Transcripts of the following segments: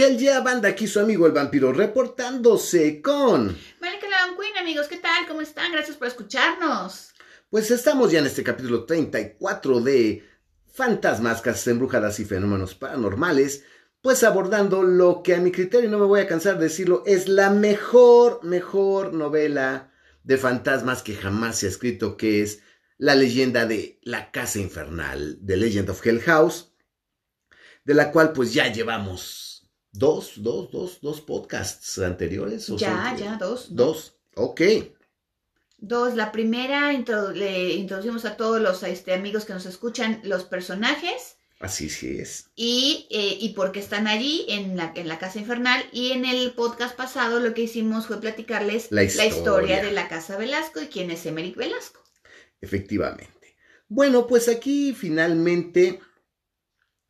Hell yeah, banda, aquí su amigo el vampiro reportándose con... Mónica León Queen, amigos, ¿qué tal? ¿Cómo están? Gracias por escucharnos. Pues estamos ya en este capítulo 34 de Fantasmas, casas embrujadas y fenómenos paranormales, pues abordando lo que a mi criterio, no me voy a cansar de decirlo, es la mejor, mejor novela de fantasmas que jamás se ha escrito, que es la leyenda de la Casa Infernal, The Legend of Hell House, de la cual pues ya llevamos dos, dos, dos, dos podcasts anteriores. ya, ya, dos. Dos, ok. Dos, la primera le introducimos a todos los este, amigos que nos escuchan los personajes. Así sí es. Y, eh, y porque están allí en la, en la Casa Infernal. Y en el podcast pasado lo que hicimos fue platicarles la historia, la historia de la Casa Velasco y quién es Emerick Velasco. Efectivamente. Bueno, pues aquí finalmente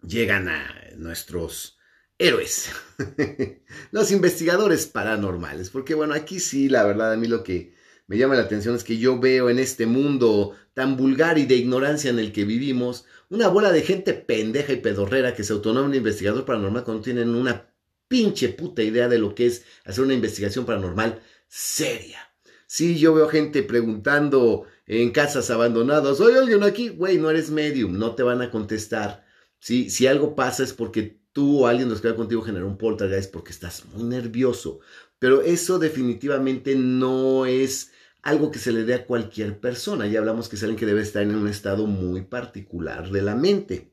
llegan a nuestros héroes, los investigadores paranormales, porque bueno, aquí sí, la verdad, a mí lo que me llama la atención es que yo veo en este mundo tan vulgar y de ignorancia en el que vivimos, una bola de gente pendeja y pedorrera que se autonoma un investigador paranormal cuando tienen una pinche puta idea de lo que es hacer una investigación paranormal seria. Sí, yo veo gente preguntando en casas abandonadas, ¿hay alguien aquí? Güey, no eres medium, no te van a contestar. Si algo pasa es porque tú o alguien de los que va contigo generó un poltergeist porque estás muy nervioso. Pero eso definitivamente no es algo que se le dé a cualquier persona. Ya hablamos que es alguien que debe estar en un estado muy particular de la mente.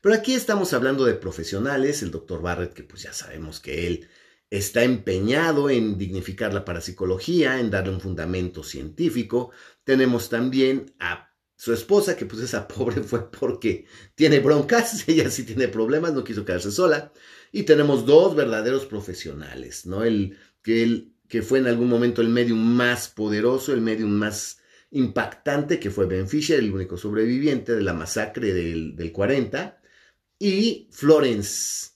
Pero aquí estamos hablando de profesionales, el doctor Barrett, que pues ya sabemos que él está empeñado en dignificar la parapsicología, en darle un fundamento científico. Tenemos también a su esposa, que pues esa pobre fue porque tiene broncas, ella sí tiene problemas, no quiso quedarse sola. Y tenemos dos verdaderos profesionales, ¿no? El que, que fue en algún momento el medium más poderoso, el medium más impactante, que fue Ben Fisher, el único sobreviviente de la masacre del, del 40, y Florence,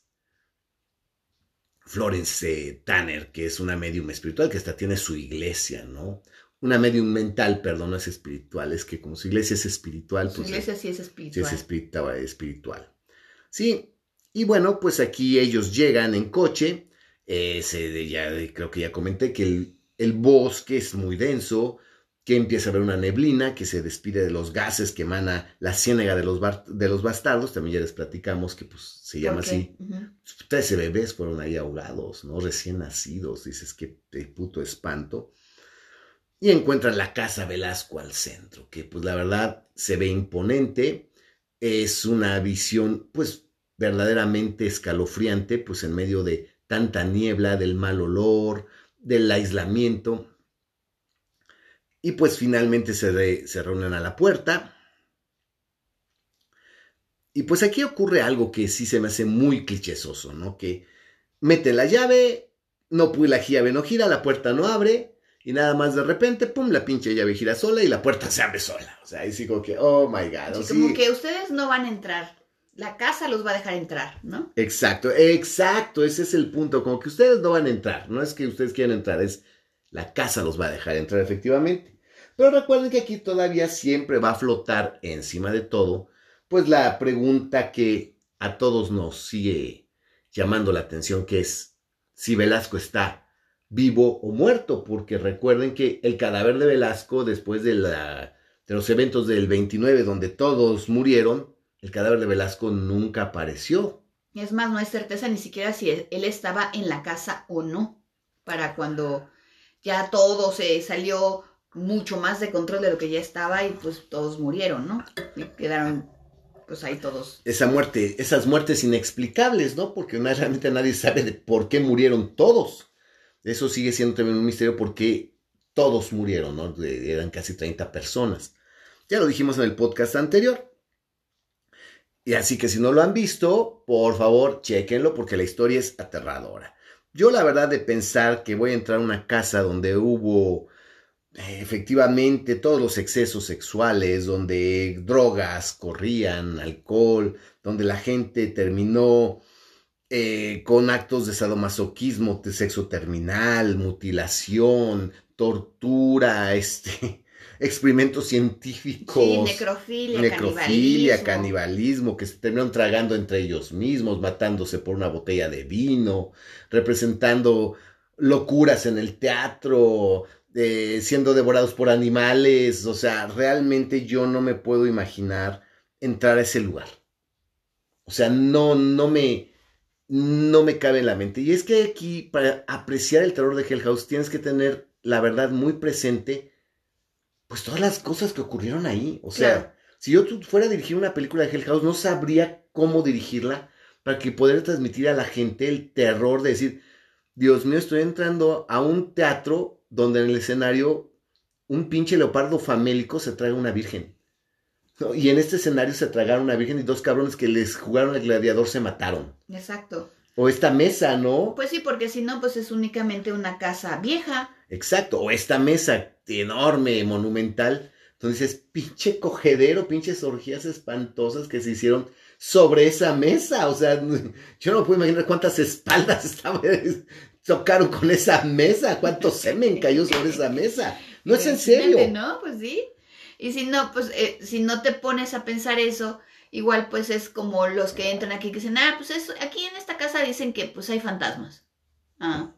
Florence Tanner, que es una medium espiritual que hasta tiene su iglesia, ¿no? Una medium mental, perdón, no es espiritual, es que como su iglesia es espiritual, pues... Su iglesia sí es espiritual. Sí es espiritual. Sí, y bueno, pues aquí ellos llegan en coche, eh, ya, creo que ya comenté que el, el, bosque es muy denso, que empieza a haber una neblina que se despide de los gases que emana la ciénaga de los, de los bastardos, también ya les platicamos que pues se llama así. Trece bebés fueron ahí ahogados, ¿no? Recién nacidos, dices que puto espanto y encuentran la Casa Velasco al centro, que pues la verdad se ve imponente, es una visión pues verdaderamente escalofriante, pues en medio de tanta niebla, del mal olor, del aislamiento. Y pues finalmente se, se reúnen a la puerta. Y pues aquí ocurre algo que sí se me hace muy clichésoso, ¿no? Que mete la llave, no puede la llave no gira, la puerta no abre, y nada más de repente, pum, la pinche llave gira sola y la puerta se abre sola. O sea, ahí sí como que, oh my God. Así como que ustedes no van a entrar. La casa los va a dejar entrar, ¿no? Exacto, exacto, ese es el punto. Como que ustedes no van a entrar. No es que ustedes quieran entrar, es la casa los va a dejar entrar efectivamente. Pero recuerden que aquí todavía siempre va a flotar encima de todo, pues la pregunta que a todos nos sigue llamando la atención, que es si Velasco está vivo o muerto, porque recuerden que el cadáver de Velasco, después de, la, de los eventos del 29, donde todos murieron, el cadáver de Velasco nunca apareció. Es más, no hay certeza ni siquiera si él estaba en la casa o no, para cuando ya todo se salió mucho más de control de lo que ya estaba y pues todos murieron, ¿no? Y quedaron pues ahí todos. Esa muerte, esas muertes inexplicables, ¿no? Porque realmente nadie sabe de por qué murieron todos. Eso sigue siendo también un misterio porque todos murieron, ¿no? eran casi 30 personas. Ya lo dijimos en el podcast anterior. Y así que si no lo han visto, por favor, chequenlo porque la historia es aterradora. Yo la verdad de pensar que voy a entrar a una casa donde hubo eh, efectivamente todos los excesos sexuales, donde drogas corrían, alcohol, donde la gente terminó eh, con actos de sadomasoquismo, de sexo terminal, mutilación, tortura, este, experimentos científicos. Sí, necrofilia, necrofilia, canibalismo. que se terminaron tragando entre ellos mismos, matándose por una botella de vino, representando locuras en el teatro, eh, siendo devorados por animales. O sea, realmente yo no me puedo imaginar entrar a ese lugar. O sea, no, no me, no me cabe en la mente. Y es que aquí, para apreciar el terror de Hell House, tienes que tener la verdad muy presente, pues todas las cosas que ocurrieron ahí. O sea, si yo fuera a dirigir una película de Hell House, no sabría cómo dirigirla para que poder transmitir a la gente el terror de decir, Dios mío, estoy entrando a un teatro donde en el escenario un pinche leopardo famélico se trae una virgen. Y en este escenario se tragaron una virgen y dos cabrones que les jugaron al gladiador se mataron. Exacto. O esta mesa, ¿no? Pues sí, porque si no, pues es únicamente una casa vieja. Exacto. O esta mesa enorme, monumental. Entonces, pinche cogedero, pinches orgías espantosas que se hicieron sobre esa mesa. O sea, yo no puedo imaginar cuántas espaldas estaban, tocaron con esa mesa, cuánto semen cayó sobre esa mesa. No es en serio. No, pues sí. Y si no, pues eh, si no te pones a pensar eso, igual pues es como los que entran aquí que dicen, ah, pues eso, aquí en esta casa dicen que pues hay fantasmas. Ah,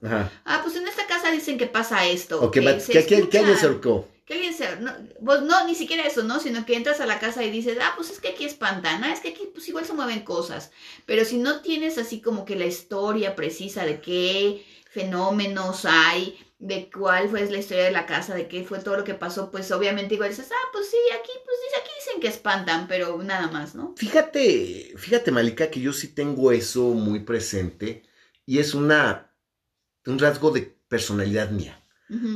ah pues en esta casa dicen que pasa esto. O que, que, que, que alguien se ahorcó. Que alguien se... No, pues no, ni siquiera eso, ¿no? Sino que entras a la casa y dices, ah, pues es que aquí espantan, ah, es que aquí pues igual se mueven cosas. Pero si no tienes así como que la historia precisa de qué fenómenos hay, de cuál fue la historia de la casa, de qué fue todo lo que pasó, pues obviamente igual dices, ah, pues sí, aquí, pues aquí dicen que espantan, pero nada más, ¿no? Fíjate, fíjate, Malika, que yo sí tengo eso muy presente y es una, un rasgo de personalidad mía.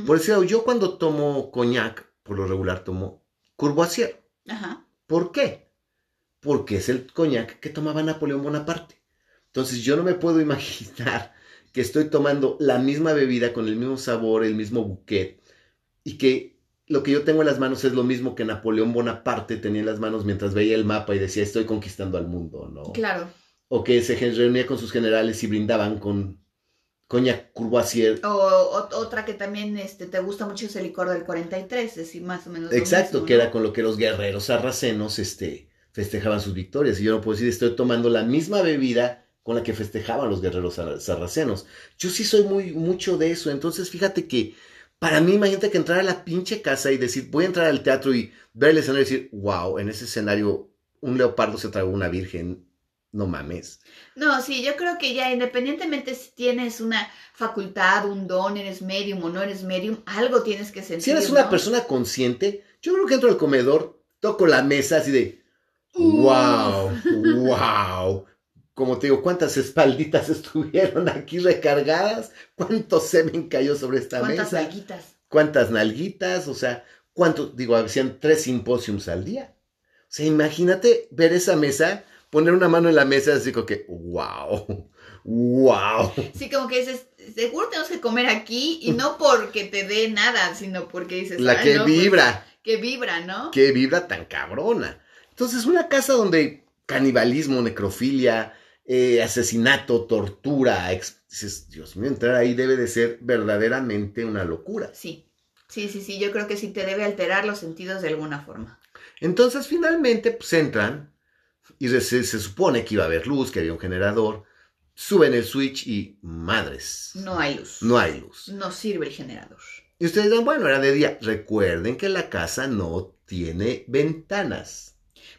Por eso yo cuando tomo coñac, por lo regular tomo Courvoisier. Ajá. ¿Por qué? Porque es el coñac que tomaba Napoleón Bonaparte. Entonces yo no me puedo imaginar que estoy tomando la misma bebida con el mismo sabor, el mismo bouquet, y que lo que yo tengo en las manos es lo mismo que Napoleón Bonaparte tenía en las manos mientras veía el mapa y decía, estoy conquistando al mundo, ¿no? Claro. O que se reunía con sus generales y brindaban con coña Courvoisier. O, otra que también este, te gusta mucho es el licor del 43, es decir, más o menos. Exacto, que era con lo que los guerreros sarracenos este, festejaban sus victorias. Y yo no puedo decir, estoy tomando la misma bebida con la que festejaban los guerreros sarracenos. Yo sí soy muy mucho de eso, entonces fíjate que para mí imagínate que entrar a la pinche casa y decir, voy a entrar al teatro y ver el escenario y decir, wow, en ese escenario un leopardo se tragó una virgen, no mames. No, sí, yo creo que ya independientemente si tienes una facultad, un don, eres medium o no eres medium, algo tienes que sentir. Si eres una persona consciente, yo creo que entro al comedor, toco la mesa así de, wow, wow, como te digo, cuántas espalditas estuvieron aquí recargadas, cuánto semen cayó sobre esta mesa. Cuántas nalguitas. Cuántas nalguitas, o sea, cuántos, digo, hacían tres simposiums al día. O sea, imagínate ver esa mesa, poner una mano en la mesa, así como que, wow, wow. Sí, como que dices, seguro tenemos que comer aquí y no porque te dé nada, sino porque dices, la que pues, vibra. que vibra, ¿no? Que vibra tan cabrona. Entonces, una casa donde canibalismo, necrofilia, eh, asesinato, tortura. Dios mío, entrar ahí debe de ser verdaderamente una locura. Sí, sí, sí, sí, yo creo que sí te debe alterar los sentidos de alguna forma. Entonces, finalmente, pues entran y se, supone que iba a haber luz, que había un generador. Suben el switch y madres. No hay luz. No hay luz. No sirve el generador. Y ustedes dirán, bueno, era de día. Recuerden que la casa no tiene ventanas.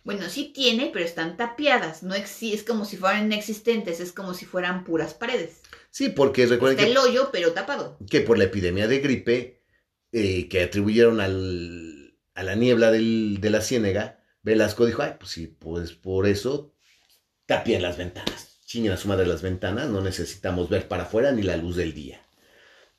Bueno, sí tiene, pero están tapiadas. No es como si fueran inexistentes, es como si fueran puras paredes. Sí, porque recuerden Está el hoyo, pero tapado. Que por la epidemia de gripe eh, que atribuyeron al, a la niebla del, de la ciénega, Velasco dijo, ay, pues sí, pues por eso tapien las ventanas. Chinguen a su madre las ventanas, no necesitamos ver para afuera ni la luz del día.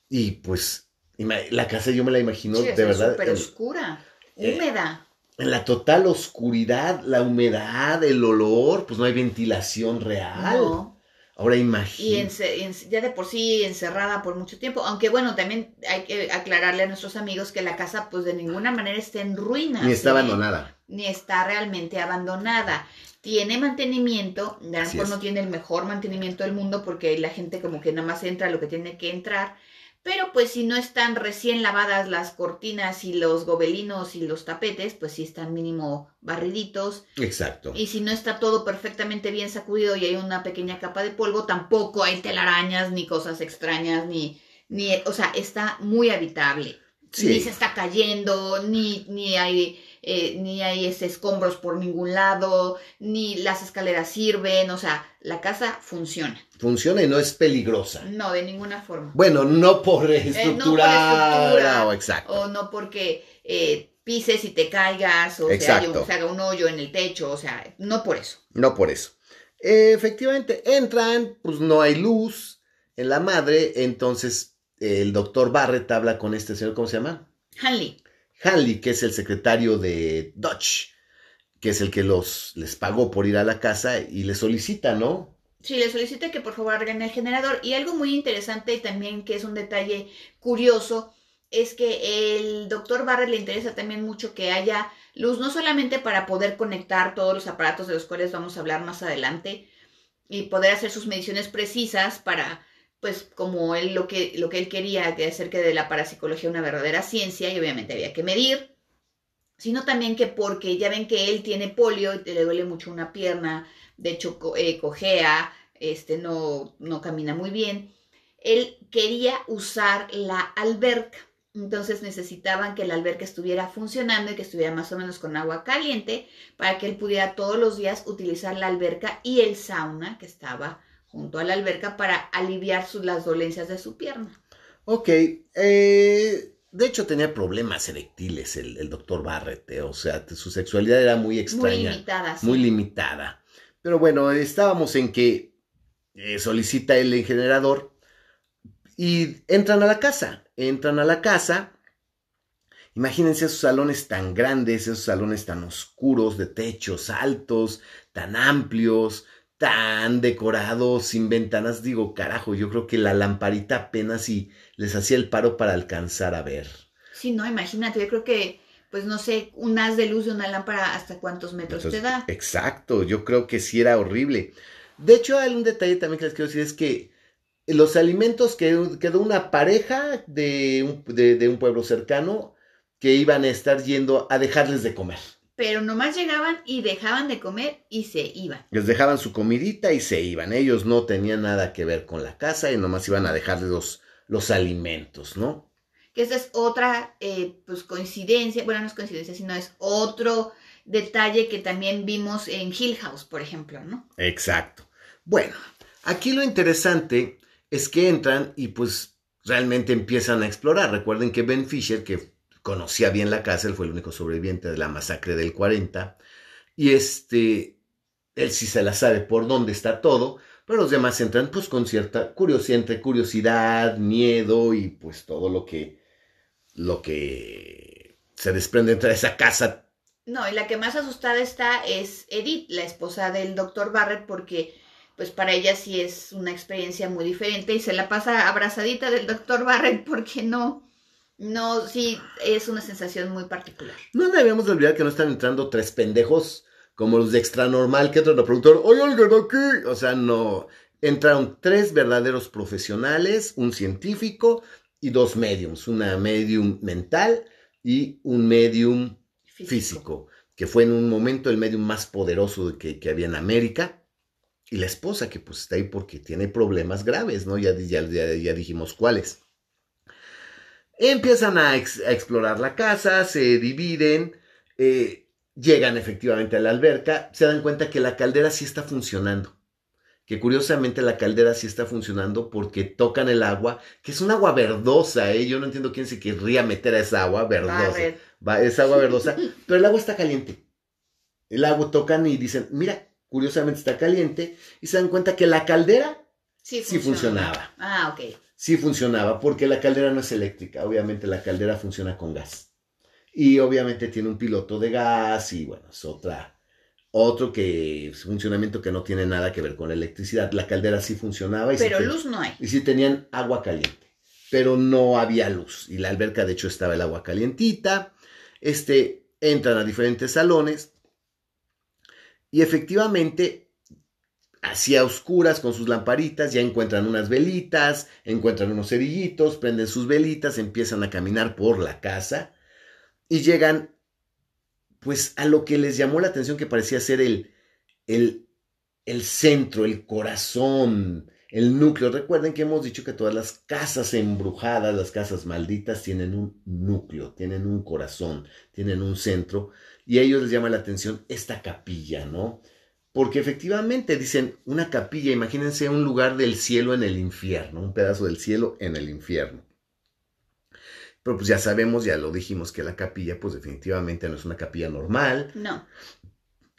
Y pues, la casa yo me la imagino de verdad. Súper oscura, eh, húmeda en la total oscuridad, la humedad, el olor, pues no hay ventilación real. No. Ahora imagínate. Y ya de por sí encerrada por mucho tiempo, aunque bueno, también hay que aclararle a nuestros amigos que la casa pues de ninguna manera está en ruinas. Ni está abandonada. Ni está realmente abandonada. Tiene mantenimiento, a lo mejor no tiene el mejor mantenimiento del mundo porque la gente como que nada más entra lo que tiene que entrar, Pero pues si no están recién lavadas las cortinas y los gobelinos y los tapetes, pues sí están mínimo barriditos. Exacto. Y si no está todo perfectamente bien sacudido y hay una pequeña capa de polvo, tampoco hay telarañas ni cosas extrañas, ni, ni o sea, está muy habitable. Sí. Ni se está cayendo, ni, ni hay eh, ni hay ese escombros por ningún lado, ni las escaleras sirven, o sea, la casa funciona. Funciona y no es peligrosa. No, de ninguna forma. Bueno, no por Eh, no estructura. por estructura, o exacto. O no porque eh, pises y te caigas, o se, Exacto. haya un- se haga un hoyo en el techo, o sea, no por eso. No por eso. Eh, efectivamente, entran, pues no hay luz en la madre, entonces el doctor Barrett habla con este señor, ¿cómo se llama? Hanley, Hanley, que es el secretario de Dodge, que es el que los, les pagó por ir a la casa y le solicita, ¿no? sí, le solicita que por favor arreglen el generador. Y algo muy interesante y también que es un detalle curioso es que el doctor Barrett le interesa también mucho que haya luz, no solamente para poder conectar todos los aparatos de los cuales vamos a hablar más adelante y poder hacer sus mediciones precisas para, pues, como él lo que, lo que él quería, que hacer que de la parapsicología una verdadera ciencia y obviamente había que medir, sino también que porque ya ven que él tiene polio y le duele mucho una pierna, de hecho co- eh, cojea, este, no, no camina muy bien, él quería usar la alberca. Entonces necesitaban que la alberca estuviera funcionando y que estuviera más o menos con agua caliente para que él pudiera todos los días utilizar la alberca y el sauna que estaba junto a la alberca para aliviar sus, las dolencias de su pierna. Ok, eh, de hecho tenía problemas erectiles el, el doctor Barrett, eh, o sea, su sexualidad era muy Muy extraña. limitada. sí. muy limitada. Pero bueno, estábamos en que eh, solicita el generador y entran a la casa. Entran a la casa. Imagínense esos salones tan grandes, esos salones tan oscuros, de techos altos, tan amplios, tan decorados, sin ventanas. Digo, carajo, yo creo que la lamparita apenas y les hacía el paro para alcanzar a ver. Sí, no, imagínate, yo creo que, pues no sé, un haz de luz de una lámpara hasta cuántos metros Entonces, te da. Exacto, yo creo que sí era horrible. De hecho, hay un detalle también que les quiero decir, es que los alimentos que quedó una pareja de un, de, de un pueblo cercano que iban a estar yendo a dejarles de comer. Pero nomás llegaban y dejaban de comer y se iban. Les dejaban su comidita y se iban. Ellos no tenían nada que ver con la casa y nomás iban a dejarles los, los alimentos, ¿no? Que esa es otra, eh, pues, coincidencia, bueno, no es coincidencia, sino es otro detalle que también vimos en Hill House, por ejemplo, ¿no? Exacto. Bueno, aquí lo interesante es que entran y pues realmente empiezan a explorar. Recuerden que Ben Fisher, que conocía bien la casa, él fue el único sobreviviente de la masacre del 40, y este, él sí se la sabe por dónde está todo, pero los demás entran pues con cierta curiosidad, curiosidad, miedo y pues todo lo que, lo que se desprende entre esa casa. No, y la que más asustada está es Edith, la esposa del doctor Barrett, porque pues para ella sí es una experiencia muy diferente y se la pasa abrazadita del doctor Barrett porque no, no, sí, es una sensación muy particular. No debemos de olvidar que no están entrando tres pendejos como los de Extra Normal que entran a preguntar, ¿hay alguien aquí? O sea, no. Entraron tres verdaderos profesionales, un científico y dos mediums, una medium mental y un medium físico, que fue en un momento el medium más poderoso que, que había en América. Y la esposa, que pues está ahí porque tiene problemas graves, ¿no? Ya, ya, ya, ya dijimos cuáles. Empiezan a, ex- a explorar la casa, se dividen, eh, llegan efectivamente a la alberca, se dan cuenta que la caldera sí está funcionando. Que curiosamente la caldera sí está funcionando porque tocan el agua, que es un agua verdosa, ¿eh? Yo no entiendo quién se querría meter a esa agua verdosa. Va, es agua verdosa, pero el agua está caliente. El agua tocan y dicen, mira, curiosamente está caliente, y se dan cuenta que la caldera Sí, Sí funciona. funcionaba. Ah, ok. Sí funcionaba, porque la caldera no es eléctrica, obviamente la caldera funciona con gas. Y obviamente tiene un piloto de gas y bueno, es otra, otro que es funcionamiento que no tiene nada que ver con la electricidad. La caldera sí funcionaba y, sí Pero ten- luz no hay. y sí tenían agua caliente, pero no había luz. Y la alberca de hecho estaba el agua calientita. Este, entran a diferentes salones y efectivamente así a oscuras con sus lamparitas, ya encuentran unas velitas, encuentran unos cerillitos, prenden sus velitas, empiezan a caminar por la casa y llegan pues a lo que les llamó la atención que parecía ser el, el, el centro, el corazón, el núcleo. Recuerden que hemos dicho que todas las casas embrujadas, las casas malditas, tienen un núcleo, tienen un corazón, tienen un centro, y a ellos les llama la atención esta capilla, ¿no? Porque efectivamente dicen una capilla, imagínense un lugar del cielo en el infierno, un pedazo del cielo en el infierno. Pero pues ya sabemos, ya lo dijimos, que la capilla pues definitivamente no es una capilla normal. No.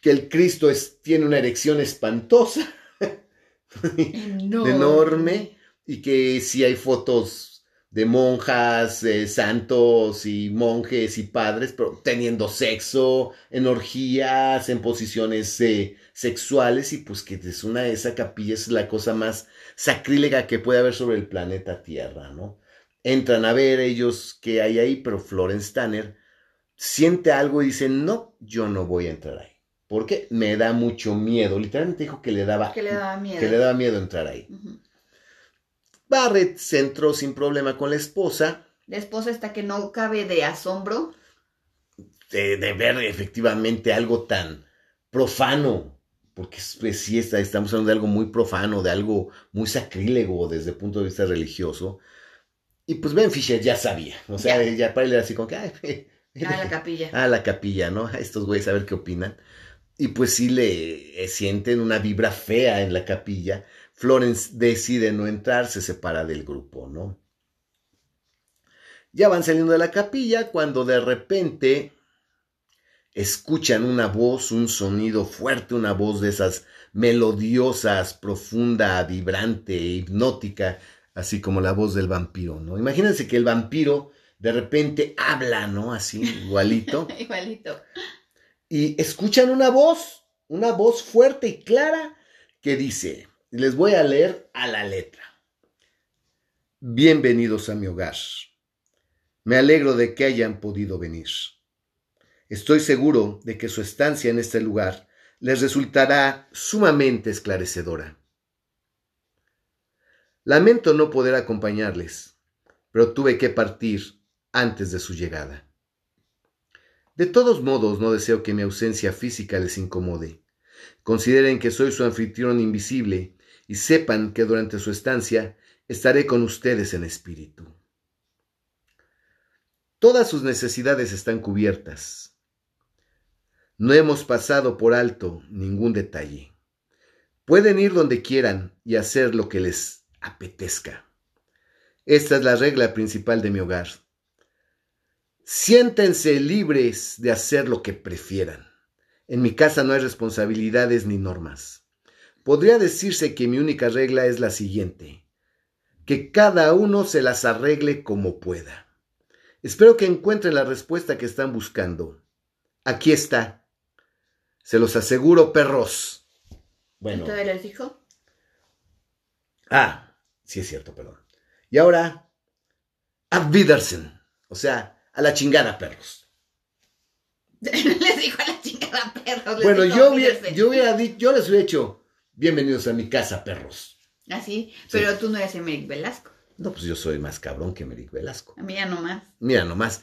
Que el Cristo es, tiene una erección espantosa. Enorme. enorme. Y que si hay fotos de monjas, eh, santos y monjes y padres, pero teniendo sexo, en orgías, en posiciones eh, sexuales, y pues que es una esa capilla es la cosa más sacrílega que puede haber sobre el planeta Tierra, ¿no? Entran a ver ellos qué hay ahí, pero Florence Tanner siente algo y dice, no, yo no voy a entrar ahí. Porque me da mucho miedo. Literalmente dijo que le daba, Que le daba miedo. que le daba miedo entrar ahí. Ujú. Barrett se entró sin problema con la esposa, La esposa está que no cabe de asombro. de, de ver efectivamente algo tan profano, porque pues, sí está, estamos hablando de algo muy profano, de algo muy sacrílego desde el punto de vista religioso. Y pues Ben Fisher ya sabía, o sea, Ya. ya, para él era así como que, ay, A la capilla. a la capilla, ¿no? A estos güeyes a ver qué opinan. Y pues sí le eh, sienten una vibra fea en la capilla. Florence decide no entrar, se separa del grupo, ¿no? Ya van saliendo de la capilla cuando de repente escuchan una voz, un sonido fuerte, una voz de esas melodiosas, profunda, vibrante, hipnótica, así como la voz del vampiro, ¿no? Imagínense que el vampiro de repente habla, ¿no? Así, igualito. Igualito. y escuchan una voz, una voz fuerte y clara que dice, les voy a leer a la letra. Bienvenidos a mi hogar. Me alegro de que hayan podido venir. Estoy seguro de que su estancia en este lugar les resultará sumamente esclarecedora. Lamento no poder acompañarles, pero tuve que partir antes de su llegada. De todos modos, no deseo que mi ausencia física les incomode. Consideren que soy su anfitrión invisible y sepan que durante su estancia estaré con ustedes en espíritu. Todas sus necesidades están cubiertas. No hemos pasado por alto ningún detalle. Pueden ir donde quieran y hacer lo que les apetezca. Esta es la regla principal de mi hogar. Siéntense libres de hacer lo que prefieran. En mi casa no hay responsabilidades ni normas. Podría decirse que mi única regla es la siguiente, que cada uno se las arregle como pueda. Espero que encuentren la respuesta que están buscando. Aquí está. Se los aseguro, perros. Bueno. ¿Todavía les dijo? Ah, sí es cierto, perdón. Y ahora, a Wiedersehen. O sea, a la chingada, perros. les dijo a la chingada perros. les Bueno, yo hubiera, yo hubiera dicho, yo les hubiera hecho, bienvenidos a mi casa, perros. Así, pero tú no eres Emerick Velasco. No, pues yo soy más cabrón que Meric Velasco. A mí ya nomás. Mira nomás.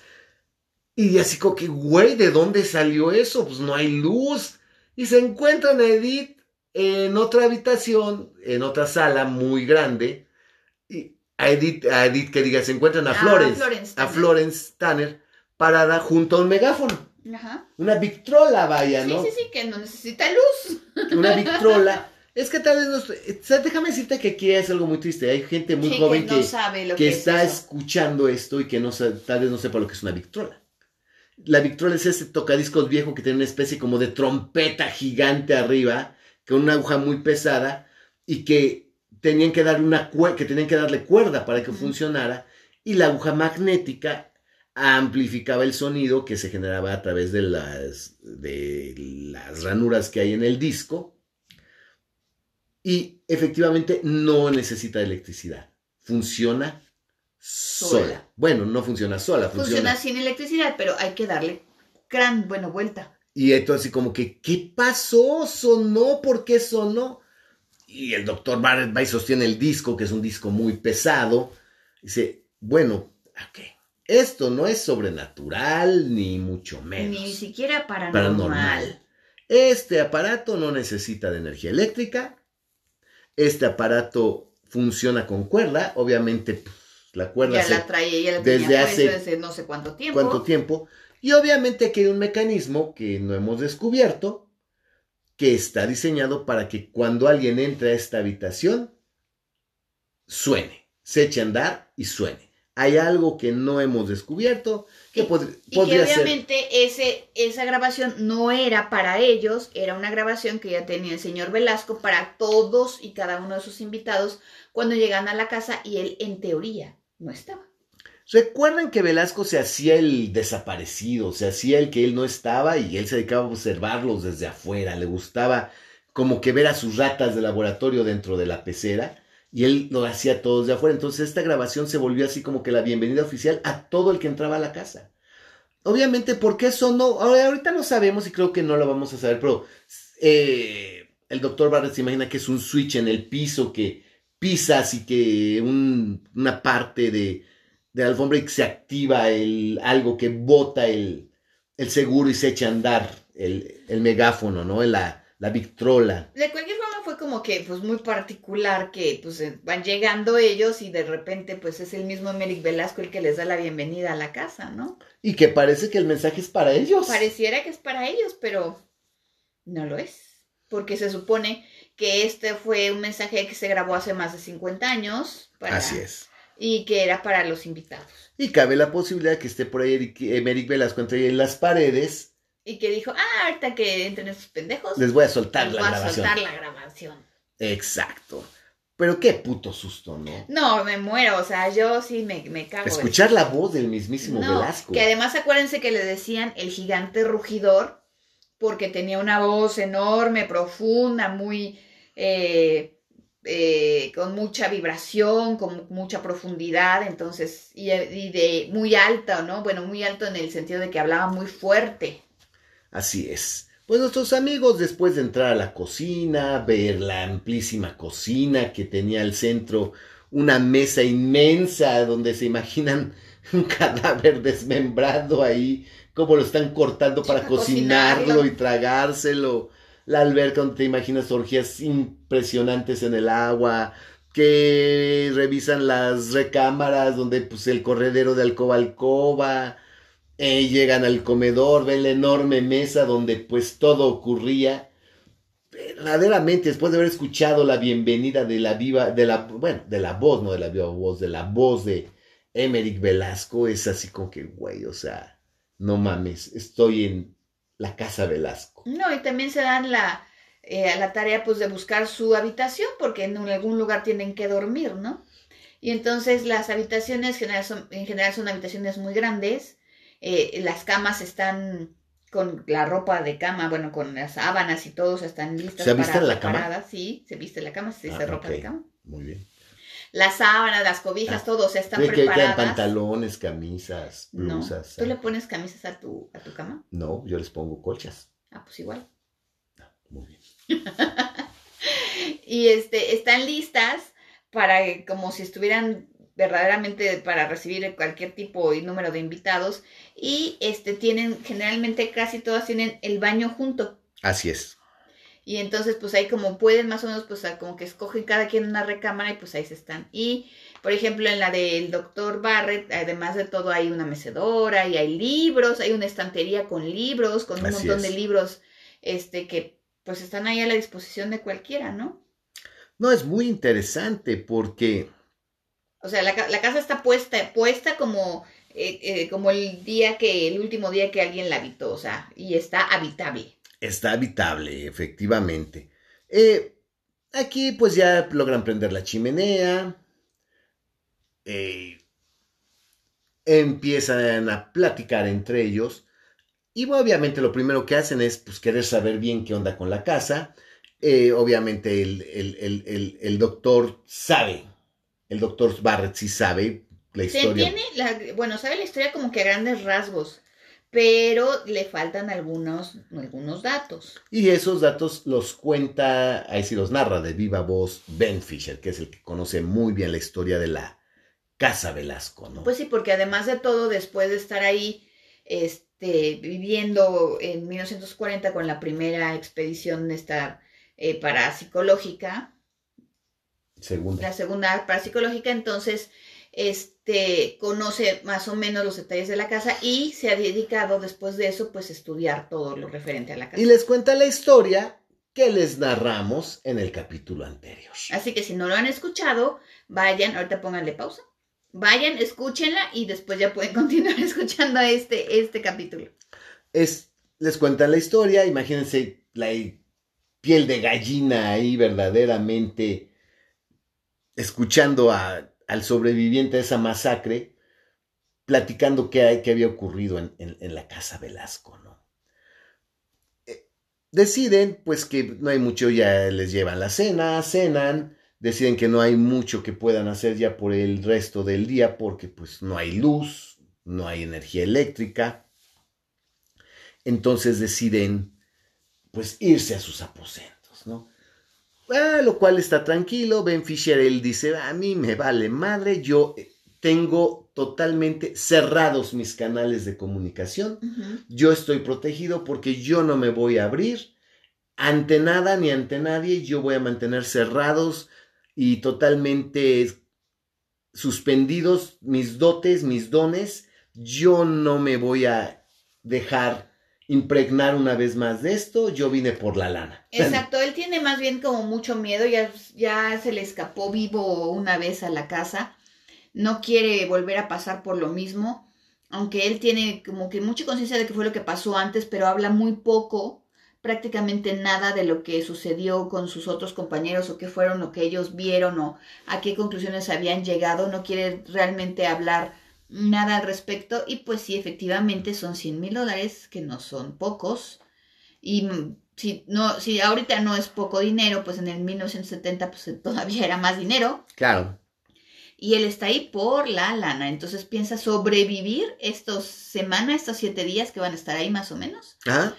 Y así como que, güey, ¿de dónde salió eso? Pues no hay luz. Y se encuentran a Edith en otra habitación, en otra sala muy grande. Y a Edith, a Edith que diga, se encuentran a Ah, Florence, Florence a. Florence Tanner, parada junto a un megáfono. Ajá. Una Victrola, vaya, Sí, ¿no? sí, sí, que no necesita luz. Una Victrola. es que tal vez no... o sea, déjame decirte que aquí es algo muy triste. Hay gente muy Sí, joven que no sabe lo que que, es está eso. escuchando esto y que no tal vez no sepa lo que es una victrola. La victrola es ese tocadiscos viejo que tiene una especie como de trompeta gigante arriba, con una aguja muy pesada y que tenían que dar una que tenían que darle cuerda para que funcionara y la aguja magnética amplificaba el sonido que se generaba a través de las de las ranuras que hay en el disco y efectivamente no necesita electricidad. Funciona sola. Sola. Bueno, no funciona sola, funciona. Funciona sin electricidad, pero hay que darle gran, bueno, vuelta. Y entonces así como que, ¿qué pasó? ¿Sonó? ¿Por qué sonó? y el doctor Barrett va y sostiene el disco, que es un disco muy pesado. Dice, bueno, ok, esto no es sobrenatural, ni mucho menos. Ni siquiera paranormal. paranormal. Este aparato no necesita de energía eléctrica. Este aparato funciona con cuerda. Obviamente, la cuerda. Ya la traía, ya la desde hace desde no sé cuánto tiempo. Cuánto tiempo. Y obviamente aquí hay un mecanismo que no hemos descubierto, que está diseñado para que cuando alguien entre a esta habitación, suene, se eche a andar y suene hay algo que no hemos descubierto que podría y que obviamente ese, esa grabación no era para ellos, era una grabación que ya tenía el señor Velasco para todos y cada uno de sus invitados cuando llegan a la casa y él en teoría no estaba. Recuerdan que Velasco se hacía el desaparecido, se hacía el que él no estaba y él se dedicaba a observarlos desde afuera, le gustaba como que ver a sus ratas de laboratorio dentro de la pecera y él lo hacía todos de afuera. Entonces esta grabación se volvió así como que la bienvenida oficial a todo el que entraba a la casa. Obviamente, ¿por qué eso no? Ahorita no sabemos y creo que no lo vamos a saber, pero eh, el doctor Barrett se imagina que es un switch en el piso que pisas y que una parte de, de, la alfombra y que se activa el, algo que bota el, el seguro y se echa a andar el, el megáfono, ¿no? La, la Victrola. De cualquier forma fue como que pues muy particular que pues eh, van llegando ellos y de repente pues es el mismo Emerick Velasco el que les da la bienvenida a la casa, ¿no? Y que parece que el mensaje es para ellos. Pareciera que es para ellos, pero no lo es. Porque se supone que este fue un mensaje que se grabó hace más de 50 años. Así es. Y que era para los invitados. Y cabe la posibilidad que esté por ahí Emerick Velasco entre en las paredes y que dijo, ah, ahorita que entren esos pendejos. Les voy a soltar les la voy a soltar la grabación. Exacto. Pero qué puto susto, ¿no? No, me muero, o sea, yo sí me, me cago. Escuchar la voz del mismísimo Velasco. Que además acuérdense que le decían el gigante rugidor, porque tenía una voz enorme, profunda, muy... Eh, eh, con mucha vibración, con mucha profundidad, entonces, y, y, de muy alta, ¿no? Bueno, muy alto en el sentido de que hablaba muy fuerte. Así es. Pues nuestros amigos, después de entrar a la cocina, ver la amplísima cocina que tenía al centro una mesa inmensa donde se imaginan un cadáver desmembrado ahí, como lo están cortando para cocinarlo, y tragárselo. La alberca donde te imaginas orgías impresionantes en el agua, que revisan las recámaras donde pues el corredero de alcoba alcoba, eh, llegan al comedor, ven la enorme mesa donde pues todo ocurría. Verdaderamente, después de haber escuchado la bienvenida de la viva, de la, bueno, de la voz, no de la viva voz, de la voz de Emerick Velasco, es así como que, güey, o sea, no mames, estoy en la casa Velasco. No, y también se dan la, eh, la tarea pues de buscar su habitación, porque en algún lugar tienen que dormir, ¿no? Y entonces las habitaciones general son, en general son habitaciones muy grandes, eh, las camas están con la ropa de cama, bueno, con las sábanas y todo, están listas ¿Se para la cama? Sí, se viste la cama, se dice ah, ropa de cama. Muy bien. Las sábanas, las cobijas, ah, todo, o sea, están preparadas. Que pantalones, camisas, blusas. ¿Tú le pones camisas a tu, a tu cama? No, yo les pongo colchas. Ah, pues igual. Ah, muy bien. y este, están listas para como si estuvieran verdaderamente para recibir cualquier tipo y número de invitados y este tienen generalmente casi todas tienen el baño junto. Así es. Y entonces pues ahí como pueden más o menos pues como que escogen cada quien una recámara y pues ahí se están. Y por ejemplo en la del doctor Barrett, además de todo hay una mecedora y hay libros, hay una estantería con libros, con un montón de libros este que pues están ahí a la disposición de cualquiera, ¿no? No, es muy interesante porque o sea, la, casa está puesta, puesta como, eh, eh, como el día que, el último día que alguien la habitó, o sea, y está habitable. Está habitable, efectivamente. Eh, aquí pues ya logran prender la chimenea. Empiezan a platicar entre ellos. Y obviamente lo primero que hacen es pues, querer saber bien qué onda con la casa. obviamente el, el doctor sabe el doctor Barrett sí sabe la historia. Se entiende, bueno, sabe la historia como que a grandes rasgos, pero le faltan algunos, algunos datos. Y esos datos los cuenta, ahí sí los narra de viva voz Ben Fisher, que es el que conoce muy bien la historia de la Casa Velasco, ¿no? Pues sí, porque además de todo, después de estar ahí este, viviendo en 1940 con la primera expedición esta, eh, parapsicológica, Segunda. la segunda parapsicológica, entonces este, conoce más o menos los detalles de la casa y se ha dedicado después de eso pues a estudiar todo lo referente a la casa. Y les cuenta la historia que les narramos en el capítulo anterior. Así que si no lo han escuchado, vayan, ahorita pónganle pausa, vayan, escúchenla y después ya pueden continuar escuchando este, este capítulo. Es, les cuentan la historia, imagínense la piel de gallina ahí verdaderamente escuchando a, al sobreviviente de esa masacre, platicando qué, qué había ocurrido en, en, la casa Velasco, ¿no? Eh, deciden, pues que no hay mucho, ya les llevan la cena, cenan, deciden que no hay mucho que puedan hacer ya por el resto del día, porque pues no hay luz, no hay energía eléctrica, entonces deciden, pues, irse a sus aposentos, ¿no? Ah, lo cual está tranquilo. Ben Fisher, él dice, a mí me vale madre, yo tengo totalmente cerrados mis canales de comunicación. Uh -huh. Yo estoy protegido porque yo no me voy a abrir ante nada ni ante nadie. Yo voy a mantener cerrados y totalmente suspendidos mis dotes, mis dones. Yo no me voy a dejar impregnar una vez más de esto, yo vine por la lana. Exacto, él tiene más bien como mucho miedo, ya, ya se le escapó vivo una vez a la casa, no quiere volver a pasar por lo mismo, aunque él tiene como que mucha conciencia de que fue lo que pasó antes, pero habla muy poco, prácticamente nada de lo que sucedió con sus otros compañeros o qué fueron lo que ellos vieron o a qué conclusiones habían llegado, no quiere realmente hablar nada al respecto y pues sí, efectivamente son 100 mil dólares, que no son pocos. Y si, no, si ahorita no es poco dinero, pues en el 1970 pues todavía era más dinero. Claro. Y él está ahí por la lana, entonces piensa sobrevivir estos semanas, estos siete días que van a estar ahí más o menos. ¿Ah?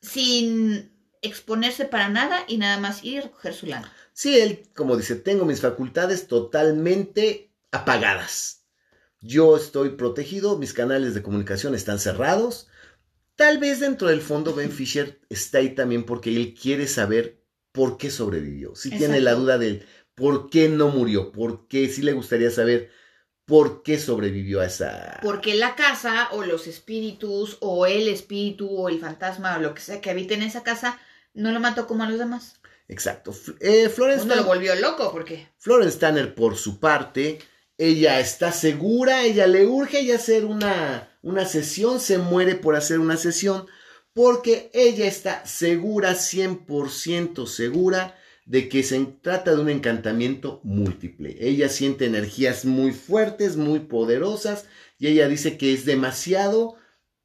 Sin exponerse para nada y nada más ir a recoger su lana. Sí, él, como dice, tengo mis facultades totalmente apagadas yo estoy protegido, mis canales de comunicación están cerrados. Tal vez dentro del fondo Ben Fisher está ahí también porque él quiere saber por qué sobrevivió. Si tiene la duda del por qué no murió, por qué sí le gustaría saber por qué sobrevivió a esa... Porque la casa o los espíritus o el espíritu o el fantasma o lo que sea que habite en esa casa no lo mató como a los demás. Exacto. Eh, Florence no lo volvió loco, ¿por qué? Florence Tanner, por su parte, ella está segura, ella le urge ella hacer una, una sesión, se muere por hacer una sesión, porque ella está segura, 100% segura, de que se trata de un encantamiento múltiple. Ella siente energías muy fuertes, muy poderosas, y ella dice que es demasiado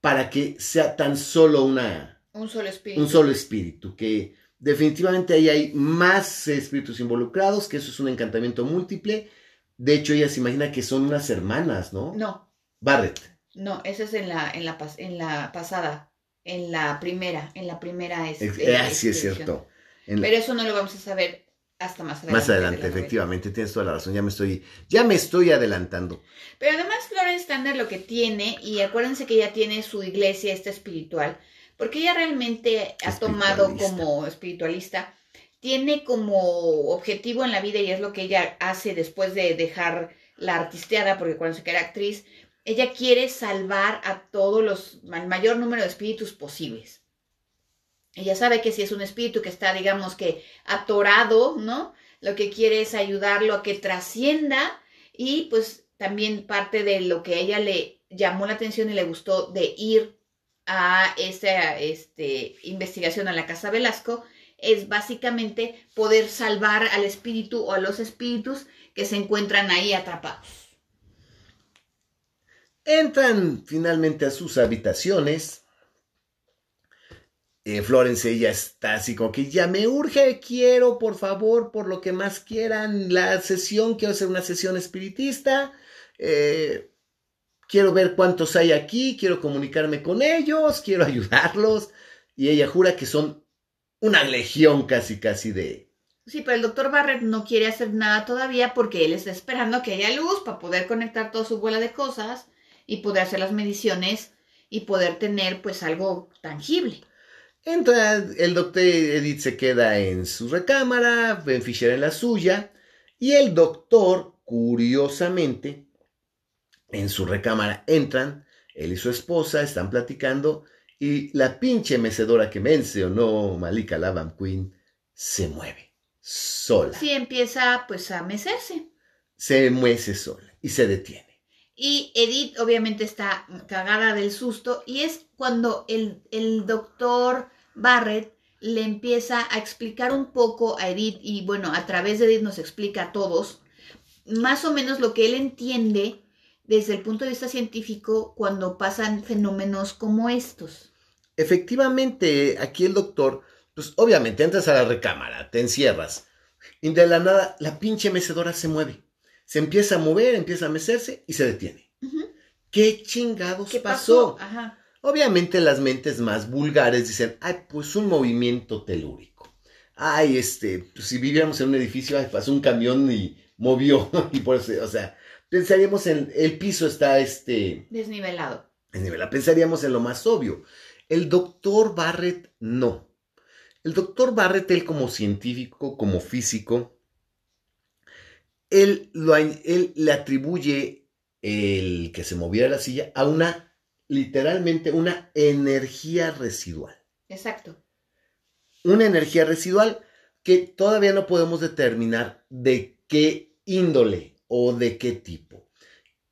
para que sea tan solo una... Un solo espíritu. Un solo espíritu, que definitivamente ahí hay más espíritus involucrados, que eso es un encantamiento múltiple, de hecho, ella se imagina que son unas hermanas, ¿no? No. Barrett. No, esa es en la, en la, en la pasada, en la primera, en la primera es. es eh, sí, es cierto. En Pero eso no lo vamos a saber hasta más adelante. Más adelante, efectivamente, tienes toda la razón, ya me estoy, ya me estoy adelantando. Pero además Florence Tanner lo que tiene, y acuérdense que ella tiene su iglesia esta espiritual, porque ella realmente ha tomado como espiritualista tiene como objetivo en la vida y es lo que ella hace después de dejar la artisteada, porque cuando se queda actriz, ella quiere salvar a todos los, al mayor número de espíritus posibles. Ella sabe que si es un espíritu que está, digamos que atorado, ¿no? Lo que quiere es ayudarlo a que trascienda y pues también parte de lo que a ella le llamó la atención y le gustó de ir a esa este, investigación a la Casa Velasco es básicamente poder salvar al espíritu o a los espíritus que se encuentran ahí atrapados. Entran finalmente a sus habitaciones. Eh, Florence ya está así como que ya me urge, quiero, por favor, por lo que más quieran, la sesión, quiero hacer una sesión espiritista. Eh, quiero ver cuántos hay aquí, quiero comunicarme con ellos, quiero ayudarlos. Y ella jura que son una legión casi, casi de... Sí, pero el doctor Barrett no quiere hacer nada todavía porque él está esperando que haya luz para poder conectar toda su bola de cosas y poder hacer las mediciones y poder tener pues algo tangible. Entonces el doctor Edith se queda en su recámara, Ben Fisher en la suya, y el doctor, curiosamente, en su recámara entran, él y su esposa están platicando, y la pinche mecedora que mencionó Malika Lavan Queen se mueve sola. Sí, empieza pues a mecerse. Se muece sola y se detiene. Y Edith obviamente está cagada del susto y es cuando el, el doctor Barrett le empieza a explicar un poco a Edith y bueno, a través de Edith nos explica a todos más o menos lo que él entiende desde el punto de vista científico cuando pasan fenómenos como estos. Efectivamente, aquí el doctor, pues obviamente entras a la recámara, te encierras y de la nada la pinche mecedora se mueve. Se empieza a mover, empieza a mecerse y se detiene. ¿Qué chingados ¿Qué pasó? pasó? Ajá. Obviamente las mentes más vulgares dicen, ay, pues un movimiento telúrico. Ay, este, pues si viviéramos en un edificio, ay, pasó un camión y movió. y por eso, o sea, pensaríamos en, el piso está, este... Desnivelado. Desnivelado. Pensaríamos en lo más obvio. El doctor Barrett no. El doctor Barrett, él como científico, como físico, él, lo, él le atribuye el que se moviera la silla a una literalmente una energía residual. Exacto. Una energía residual que todavía no podemos determinar de qué índole o de qué tipo.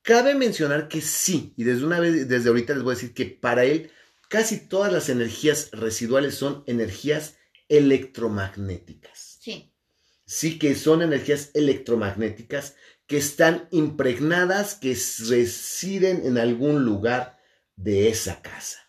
Cabe mencionar que sí, y desde una vez, desde ahorita les voy a decir que para él casi todas las energías residuales son energías electromagnéticas. Sí. Sí que son energías electromagnéticas que están impregnadas, que residen en algún lugar de esa casa.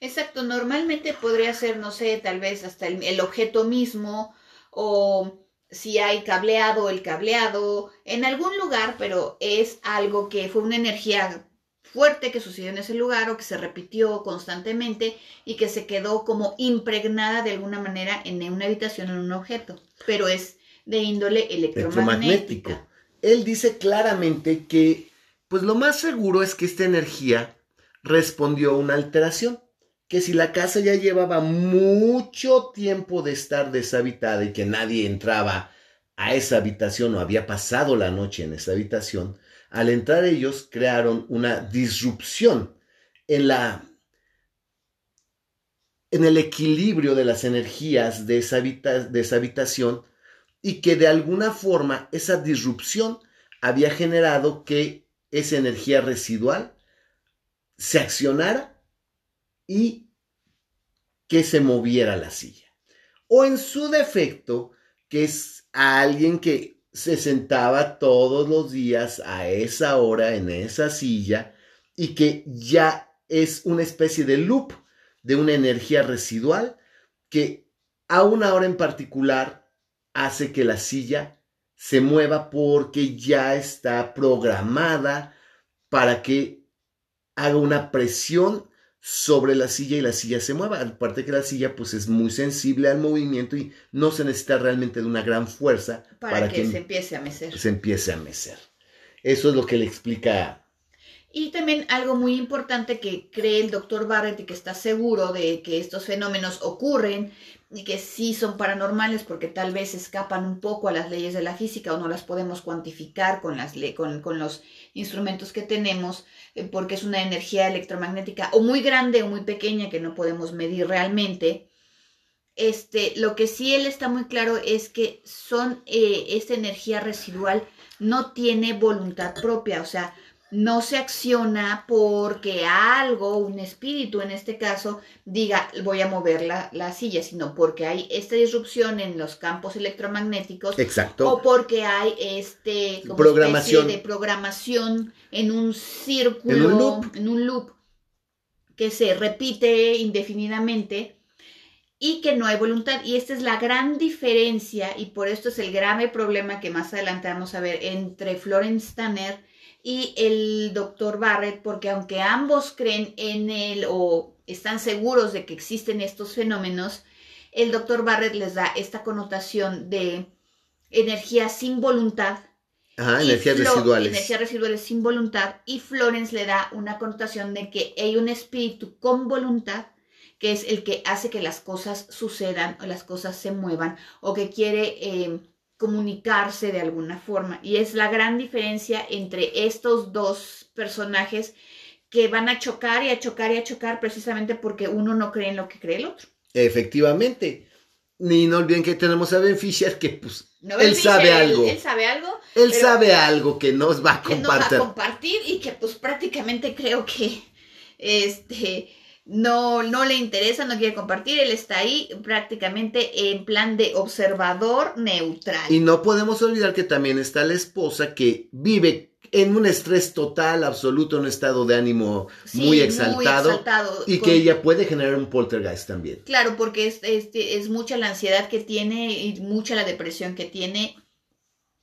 Exacto, normalmente podría ser, no sé, tal vez hasta el, el, objeto mismo o si hay cableado, el cableado, en algún lugar, pero es algo que fue una energía fuerte que sucedió en ese lugar o que se repitió constantemente y que se quedó como impregnada de alguna manera en una habitación, en un objeto, pero es de índole electromagnético. Él dice claramente que, pues lo más seguro es que esta energía respondió una alteración, que si la casa ya llevaba mucho tiempo de estar deshabitada y que nadie entraba a esa habitación o había pasado la noche en esa habitación, al entrar ellos crearon una disrupción en la en el equilibrio de las energías de esa habitación y que de alguna forma esa disrupción había generado que esa energía residual se accionara y que se moviera la silla. O en su defecto, que es alguien que se sentaba todos los días a esa hora en esa silla y que ya es una especie de loop de una energía residual que a una hora en particular hace que la silla se mueva porque ya está programada para que haga una presión sobre la silla y la silla se mueva. Aparte que la silla pues es muy sensible al movimiento y no se necesita realmente de una gran fuerza para, que, se empiece a mecer. Se empiece a mecer. Eso es lo que le explica. Y también algo muy importante que cree el doctor Barrett y que está seguro de que estos fenómenos ocurren y que sí son paranormales porque tal vez escapan un poco a las leyes de la física o no las podemos cuantificar con, las con, con los instrumentos que tenemos eh, porque es una energía electromagnética o muy grande o muy pequeña que no podemos medir realmente. Este, lo que sí él está muy claro es que son eh, esta energía residual no tiene voluntad propia, o sea, no se acciona porque algo, un espíritu en este caso, diga voy a mover la, la, silla, sino porque hay esta disrupción en los campos electromagnéticos. Exacto. O porque hay este como programación. de programación en un círculo, En un loop. en un loop que se repite indefinidamente y que no hay voluntad. Y esta es la gran diferencia, y por esto es el grave problema que más adelante vamos a ver entre Florence Tanner y el doctor Barrett, porque aunque ambos creen en él o están seguros de que existen estos fenómenos, el doctor Barrett les da esta connotación de energía sin voluntad. Ajá, energías residuales. Energías residuales sin voluntad. Y Florence le da una connotación de que hay un espíritu con voluntad que es el que hace que las cosas sucedan o las cosas se muevan o que quiere eh, comunicarse de alguna forma. Y es la gran diferencia entre estos dos personajes que van a chocar y a chocar y a chocar precisamente porque uno no cree en lo que cree el otro. Efectivamente. Ni no olviden que tenemos a Ben Fisher que pues él sabe algo. Él, sabe algo. Él sabe algo que nos va a compartir. Que nos va a compartir y que pues prácticamente creo que este no, no le interesa, no quiere compartir, él está ahí prácticamente en plan de observador neutral. Y no podemos olvidar que también está la esposa que vive en un estrés total, absoluto, en un estado de ánimo muy, exaltado, y que ella puede generar un poltergeist también. Claro, porque es, es, es mucha la ansiedad que tiene y mucha la depresión que tiene.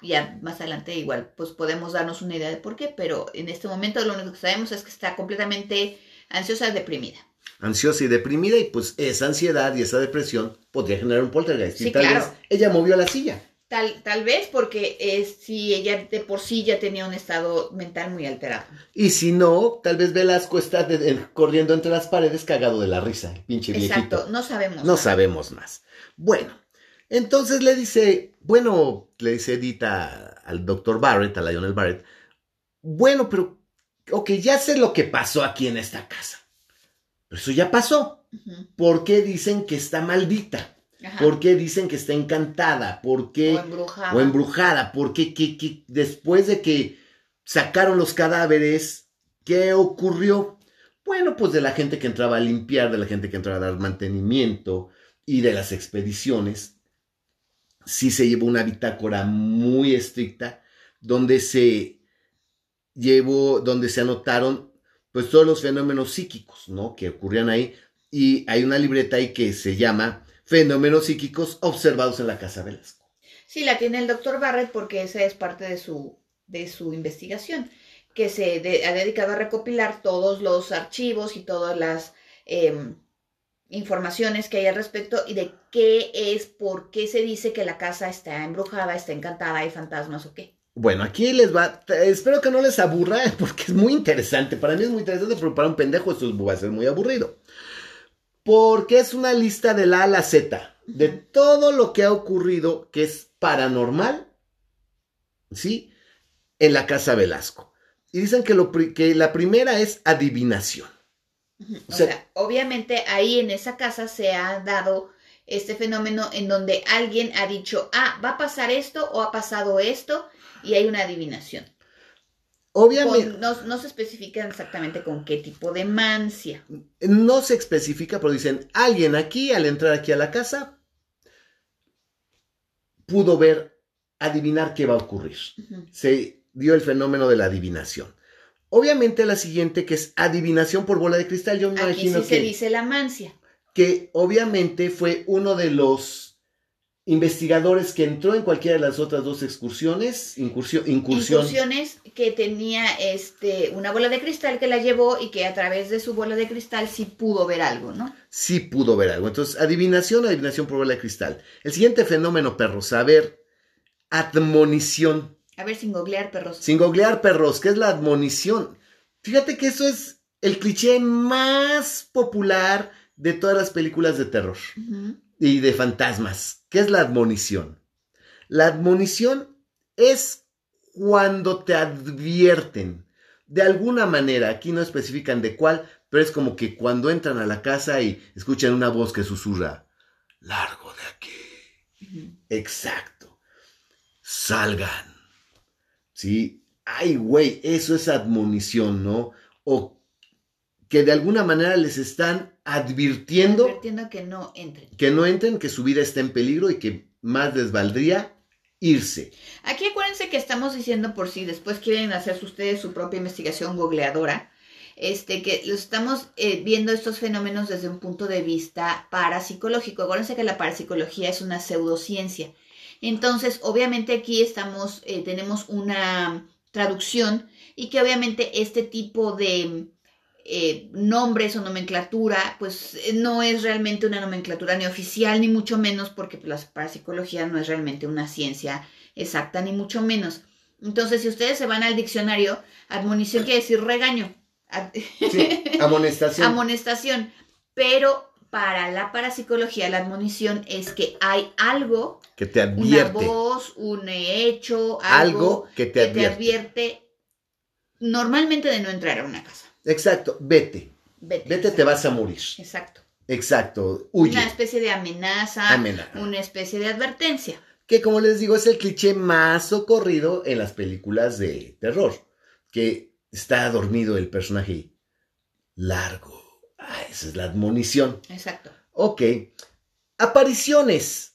Ya más adelante igual, pues podemos darnos una idea de por qué, pero en este momento lo único que sabemos es que está completamente ansiosa y deprimida ansiosa y deprimida y pues esa ansiedad y esa depresión podría generar un poltergeist. y tal vez ella movió la silla. Tal, tal vez porque es, si ella de por sí ya tenía un estado mental muy alterado. Y si no, tal vez Velasco está corriendo entre las paredes cagado de la risa, pinche viejito. Exacto, no sabemos. No sabemos más. Bueno, entonces le dice, bueno, le dice Edita al doctor Barrett, a Lionel Barrett, bueno, pero, ok, ya sé lo que pasó aquí en esta casa eso ya pasó. ¿Por qué dicen que está maldita? ¿Por qué dicen que está encantada? ¿Por qué? O embrujada. O embrujada. ¿Por qué, después de que sacaron los cadáveres, qué ocurrió? Bueno, pues de la gente que entraba a limpiar, de la gente que entraba a dar mantenimiento y de las expediciones, sí se llevó una bitácora muy estricta donde se llevó, donde se anotaron pues todos los fenómenos psíquicos, ¿no? Que ocurrían ahí. Y hay una libreta ahí que se llama Fenómenos psíquicos observados en la Casa Velasco. Sí, la tiene el doctor Barrett porque esa es parte de su, de su investigación, que se ha dedicado a recopilar todos los archivos y todas las em, informaciones que hay al respecto y de qué es, por qué se dice que la casa está embrujada, está encantada, hay fantasmas o qué. Bueno, aquí les va. Espero que no les aburra, porque es muy interesante. Para mí es muy interesante, pero para un pendejo esto va a ser muy aburrido. Porque es una lista de la A a la Z de todo lo que ha ocurrido que es paranormal, ¿sí? En la casa Velasco. Y dicen que, lo, que la primera es adivinación. O, sea, obviamente ahí en esa casa se ha dado este fenómeno en donde alguien ha dicho, ah, va a pasar esto o ha pasado esto y hay una adivinación. Obviamente. no, se especifica exactamente con qué tipo de mancia. No se especifica, pero dicen, alguien aquí, al entrar aquí a la casa, pudo ver, adivinar qué va a ocurrir. Se dio el fenómeno de la adivinación. Obviamente la siguiente, que es adivinación por bola de cristal, yo me imagino sí se dice la mancia. Que obviamente fue uno de los investigadores que entró en cualquiera de las otras dos excursiones, incursión, incursiones que tenía este una bola de cristal que la llevó y que a través de su bola de cristal sí pudo ver algo, ¿no? Sí pudo ver algo. Entonces, adivinación, adivinación por bola de cristal. El siguiente fenómeno, perros, saber admonición. A ver, sin googlear, perros. Sin googlear, perros, ¿qué es la admonición? Fíjate que eso es el cliché más popular de todas las películas de terror y de fantasmas. ¿Qué es la admonición? La admonición es cuando te advierten de alguna manera, aquí no especifican de cuál, pero es como que cuando entran a la casa y escuchan una voz que susurra, largo de aquí. Exacto. Salgan. ¿Sí? Ay, güey, eso es admonición, ¿no? O que de alguna manera les están advirtiendo, advirtiendo que no entren. Que no entren, que su vida está en peligro y que más les valdría irse. Aquí acuérdense que estamos diciendo por si después quieren hacer ustedes su propia investigación googleadora, este, que estamos eh, viendo estos fenómenos desde un punto de vista parapsicológico. Acuérdense que la parapsicología es una pseudociencia. Entonces, obviamente aquí estamos, eh, tenemos una traducción y que obviamente este tipo de eh, nombres o nomenclatura, pues eh, no es realmente una nomenclatura ni oficial, ni mucho menos, porque pues, la parapsicología no es realmente una ciencia exacta, ni mucho menos. Entonces, si ustedes se van al diccionario, admonición quiere decir regaño. Sí, amonestación. amonestación. Pero para la parapsicología, la admonición es que hay algo, que te advierte. una voz, un hecho, algo, que, te, advierte. te advierte normalmente de no entrar a una casa. Exacto, vete. Vete. Vete, te vas a morir. Exacto. Exacto, huye. Una especie de amenaza, Amenaza. una especie de advertencia. Que como les digo, es el cliché más socorrido en las películas de terror. Que está dormido el personaje y largo. Ah, esa es la admonición. Exacto. Ok. Apariciones.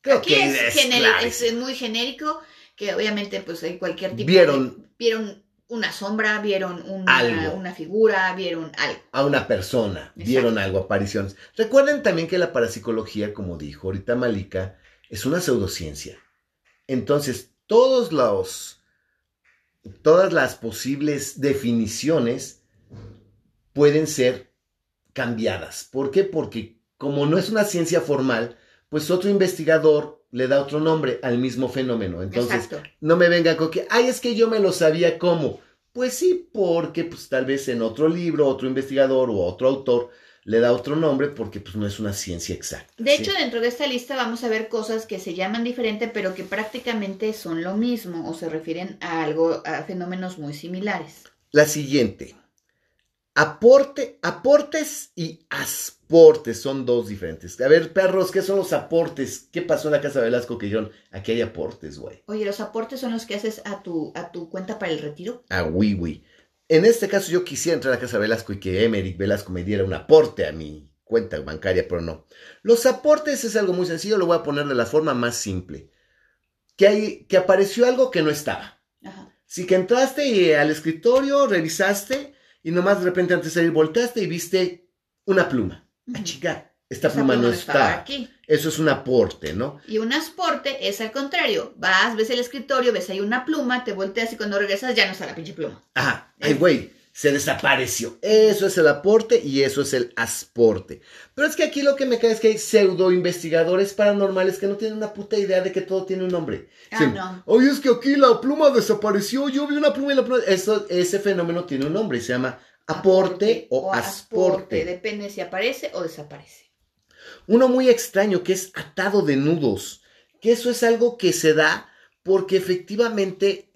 Creo Aquí que es, es, es muy genérico, que obviamente pues hay cualquier tipo Vieron- de... Vieron una sombra, vieron una, Algo. una figura, vieron algo. a una persona, vieron algo, apariciones. Recuerden también que la parapsicología, como dijo ahorita Malika, es una pseudociencia. Entonces, todos los, todas las posibles definiciones pueden ser cambiadas. ¿Por qué? Porque como no es una ciencia formal, pues otro investigador le da otro nombre al mismo fenómeno. Entonces, Exacto. no me venga con que, ay, es que yo me lo sabía cómo. Pues sí, porque pues tal vez en otro libro, otro investigador o otro autor le da otro nombre porque pues no es una ciencia exacta. De ¿sí? hecho, dentro de esta lista vamos a ver cosas que se llaman diferente, pero que prácticamente son lo mismo o se refieren a algo, a fenómenos muy similares. La siguiente. Aporte, aportes y asportes son dos diferentes. A ver, perros, ¿qué son los aportes? ¿Qué pasó en la casa de Velasco que dijeron, aquí hay aportes, güey? Oye, los aportes son los que haces a tu, a tu cuenta para el retiro. Ah, oui, oui. En este caso yo quisiera entrar a la casa de Velasco y que Emerick Velasco me diera un aporte a mi cuenta bancaria, pero no. Los aportes es algo muy sencillo, lo voy a poner de la forma más simple. Que, hay, que apareció algo que no estaba. Ajá. Si que entraste y, al escritorio, revisaste y nomás de repente antes de salir volteaste y viste una pluma. Ah, chica, esta pluma no está. aquí. Eso es un aporte, ¿no? Y un asporte es al contrario. Vas, ves el escritorio, ves ahí una pluma, te volteas y cuando regresas ya no está la pinche pluma. Ajá, ay, güey, se desapareció. Eso es el aporte y eso es el asporte. Pero es que aquí lo que me cae es que hay pseudo investigadores paranormales que no tienen una puta idea de que todo tiene un nombre. Ah, Sí. no. Oye, es que aquí la pluma desapareció, yo vi una pluma y la pluma... Eso, ese fenómeno tiene un nombre y se llama aporte o asporte. Depende si aparece o desaparece. Uno muy extraño que es atado de nudos, que eso es algo que se da porque efectivamente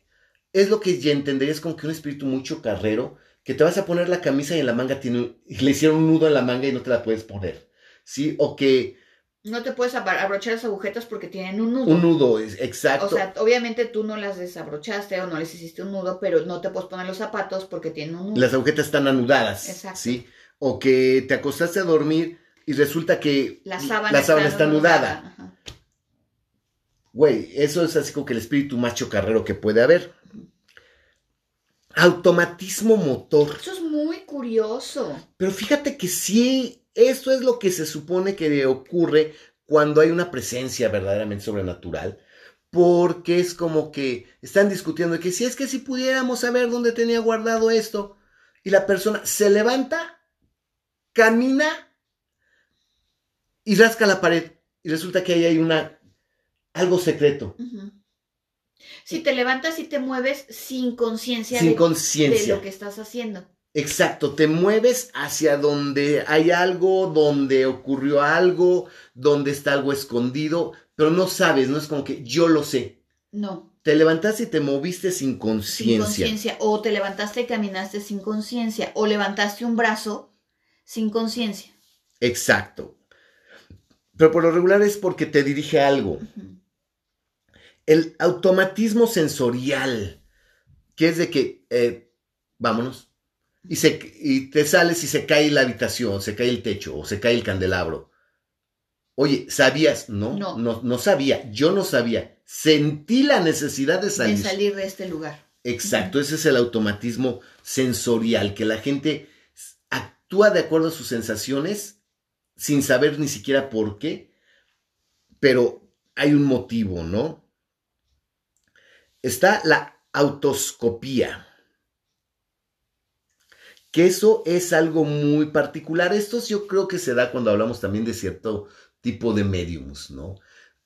es lo que ya entenderías como que un espíritu muy chocarrero, que te vas a poner la camisa y en la manga tiene un- y le hicieron un nudo en la manga y no te la puedes poner, ¿sí? O que No te puedes abrochar las agujetas porque tienen un nudo. un nudo, es exacto. O sea, obviamente tú no las desabrochaste o no les hiciste un nudo, pero no te puedes poner los zapatos porque tienen un nudo. las agujetas están anudadas, Exacto. ¿sí? O que te acostaste a dormir y resulta que La sábana, está anudada. Ajá. Güey, eso es así como que el espíritu más chocarrero que puede haber. Automatismo motor. Eso es muy curioso. Pero fíjate que sí, esto es lo que se supone que ocurre cuando hay una presencia verdaderamente sobrenatural. Porque es como que están discutiendo que si es que si pudiéramos saber dónde tenía guardado esto. Y la persona se levanta, camina y rasca la pared. Y resulta que ahí hay una algo secreto. Ujú. Si te levantas y te mueves sin conciencia Sin de, de conciencia. lo que estás haciendo. Exacto, te mueves hacia donde hay algo, donde ocurrió algo, donde está algo escondido, pero no sabes, no es como que yo lo sé. No, Te levantaste y te moviste sin sin conciencia. conciencia. O te levantaste y caminaste sin conciencia. O levantaste un brazo sin conciencia. Exacto. Pero por lo regular es porque te dirige a algo. El automatismo sensorial, que es de que, eh, vámonos, y, se, y te sales y se cae la habitación, se cae el techo o se cae el candelabro. Oye, ¿sabías? No, No. no, no sabía, yo no sabía. Sentí la necesidad de salir. De salir de este lugar. Exacto, ese es el automatismo sensorial, que la gente actúa de acuerdo a sus sensaciones sin saber ni siquiera por qué, pero hay un motivo, ¿no? Está la autoscopía. Que eso es algo muy particular. Esto yo creo que se da cuando hablamos también de cierto tipo de mediums, ¿no?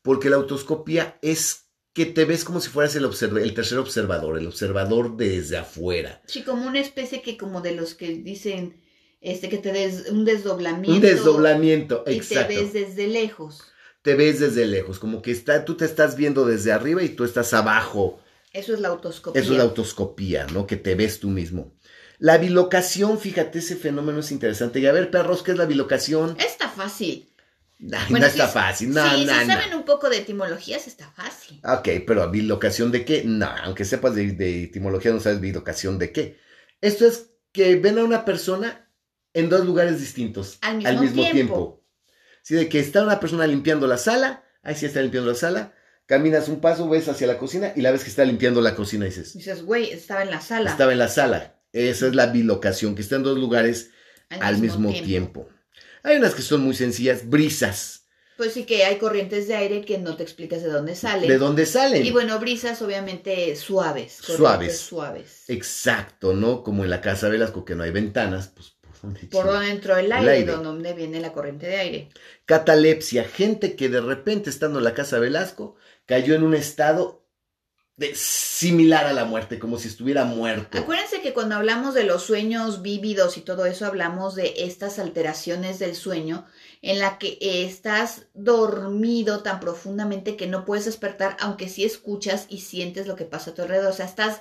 Porque la autoscopía es que te ves como si fueras el, el tercer observador, el observador desde afuera. Sí, como una especie que como de los que dicen este que te des un desdoblamiento. Un desdoblamiento, exacto. Y te ves desde lejos. Te ves desde lejos, como que está, tú te estás viendo desde arriba y tú estás abajo. Eso es la autoscopía. Eso es la autoscopía, ¿no? Que te ves tú mismo. La bilocación, fíjate, ese fenómeno es interesante. Y a ver, perros, ¿qué es la bilocación? Está fácil no está fácil, no, sí, si saben un poco de etimologías, está fácil. Ok, pero bilocación de qué? No, aunque sepas de, etimología, no sabes bilocación de qué. Esto es que ven a una persona en dos lugares distintos al mismo, tiempo. Sí, de que está una persona limpiando la sala, ahí sí está limpiando la sala, caminas un paso, ves hacia la cocina y la ves que está limpiando la cocina y dices... Dices, güey, estaba en la sala. Estaba en la sala. Esa es la bilocación, que está en dos lugares al, mismo, tiempo. Hay unas que son muy sencillas, brisas. Pues sí que hay corrientes de aire que no te explicas de dónde salen. De dónde salen. Y bueno, brisas obviamente suaves. Suaves. Suaves. Exacto, ¿no? Como en la casa Velasco que no hay ventanas, pues por dónde Por donde entró el aire, el donde viene la corriente de aire. Catalepsia, gente que de repente estando en la casa Velasco cayó en un estado similar a la muerte, como si estuviera muerto. Acuérdense que cuando hablamos de los sueños vívidos y todo eso, hablamos de estas alteraciones del sueño en la que estás dormido tan profundamente que no puedes despertar, aunque sí escuchas y sientes lo que pasa a tu alrededor. O sea, estás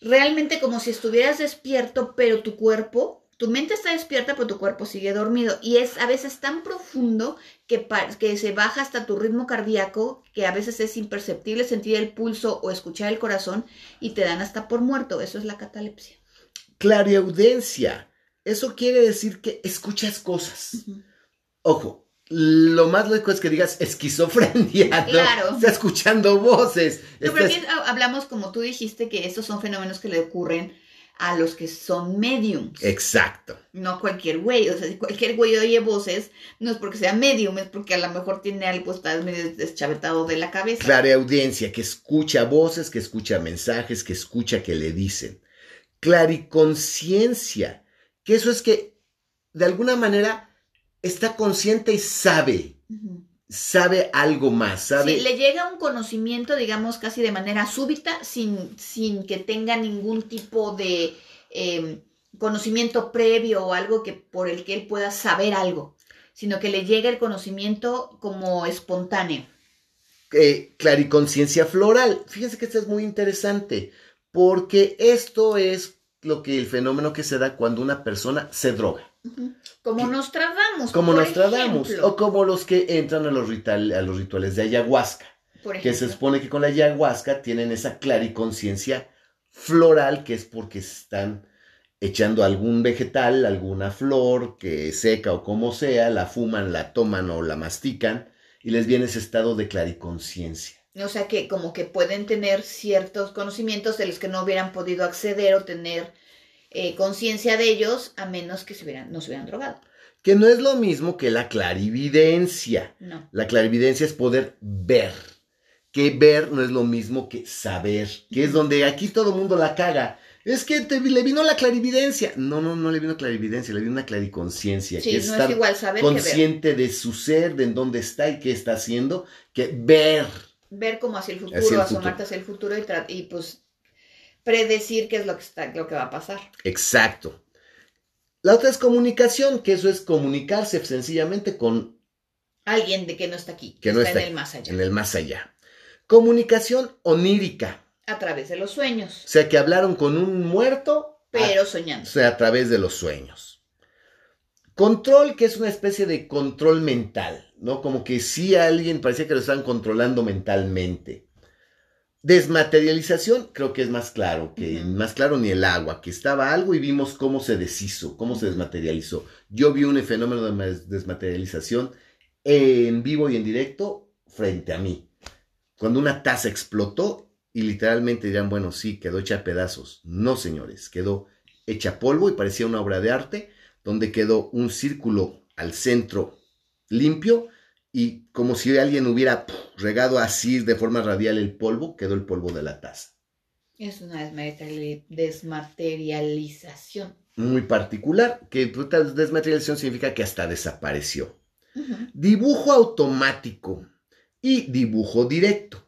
realmente como si estuvieras despierto, pero tu cuerpo tu mente está despierta, pero tu cuerpo sigue dormido. Y es a veces tan profundo que, que se baja hasta tu ritmo cardíaco, que a veces es imperceptible sentir el pulso o escuchar el corazón y te dan hasta por muerto. Eso es la catalepsia. Clariaudencia. Eso quiere decir que escuchas cosas. Ojo, lo más lógico es que digas esquizofrenia, Claro. Está escuchando voces. pero aquí hablamos, como tú dijiste, que estos son fenómenos que le ocurren a los que son mediums. Exacto. No cualquier güey, o sea, si cualquier güey oye voces, no es porque sea medium, es porque a lo mejor tiene algo, está medio deschavetado de la cabeza. Clara audiencia, que escucha voces, que escucha mensajes, que escucha que le dicen. Clariconciencia, que eso es que de alguna manera está consciente y sabe sabe algo más, sabe... Sí, le llega un conocimiento, digamos, casi de manera súbita, sin, sin que tenga ningún tipo de em, conocimiento previo o algo que, por el que él pueda saber algo, sino que le llega el conocimiento como espontáneo. Eh, clariconciencia floral. Fíjense que esto es muy interesante, porque esto es lo que el fenómeno que se da cuando una persona se droga. Como nos tratamos. Como nos tratamos. O como los que entran a los, a los rituales de ayahuasca. que se supone que con la ayahuasca tienen esa clariconciencia floral, que es porque están echando algún vegetal, alguna flor que seca o como sea, la fuman, la toman o la mastican y les viene ese estado de clariconciencia. O sea que como que pueden tener ciertos conocimientos de los que no hubieran podido acceder o tener eh, conciencia de ellos a menos que se hubieran, no se hubieran drogado. Que no es lo mismo que la clarividencia. No. La clarividencia es poder ver. Que ver no es lo mismo que saber. Que es donde aquí todo el mundo la caga. Es que le vino la clarividencia. No, no, no le vino clarividencia, le vino una clariconciencia. Sí, que no es igual saber consciente de su ser, de en dónde está y qué está haciendo, que ver. Ver como hacia el futuro, asomarte hacia el futuro y, y pues predecir qué es lo que, está, lo que va a pasar. Exacto. La otra es comunicación, que eso es comunicarse sencillamente con alguien de que no está aquí, que no está, en el más allá. En el más allá. Comunicación onírica. A través de los sueños. O sea, que hablaron con un muerto. Pero soñando. O sea, a través de los sueños. Control, que es una especie de control mental, ¿no? Como que sí alguien parecía que lo estaban controlando mentalmente. Desmaterialización, creo que es más claro, que más claro ni el agua, que estaba algo y vimos cómo se deshizo, cómo se desmaterializó. Yo vi un fenómeno de desmaterialización en vivo y en directo frente a mí. Cuando una taza explotó y literalmente dirán, bueno, sí, quedó hecha a pedazos. No, señores, quedó hecha polvo y parecía una obra de arte, donde quedó un círculo al centro limpio y como si alguien hubiera regado así de forma radial el polvo, quedó el polvo de la taza. Es una desmateriali- desmaterialización. muy particular, que desmaterialización significa que hasta desapareció. Dibujo automático y dibujo directo.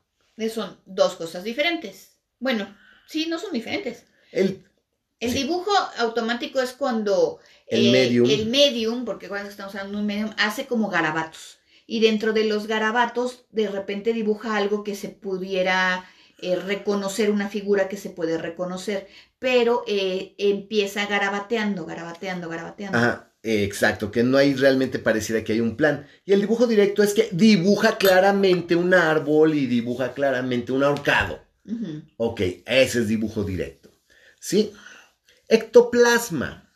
Son dos cosas diferentes. Bueno, sí, no son diferentes. El, El Sí. dibujo automático es cuando El eh, medium. el medium, porque cuando estamos hablando de un medium, hace como garabatos. Y dentro de los garabatos, de repente dibuja algo que se pudiera eh, reconocer, una figura que se puede reconocer, pero eh, empieza garabateando, garabateando, garabateando. ajá, exacto, que no hay realmente pareciera que hay un plan. Y el dibujo directo es que dibuja claramente un árbol y dibuja claramente un ahorcado. Ujú. Ok, ese es dibujo directo. ¿Sí? Ectoplasma.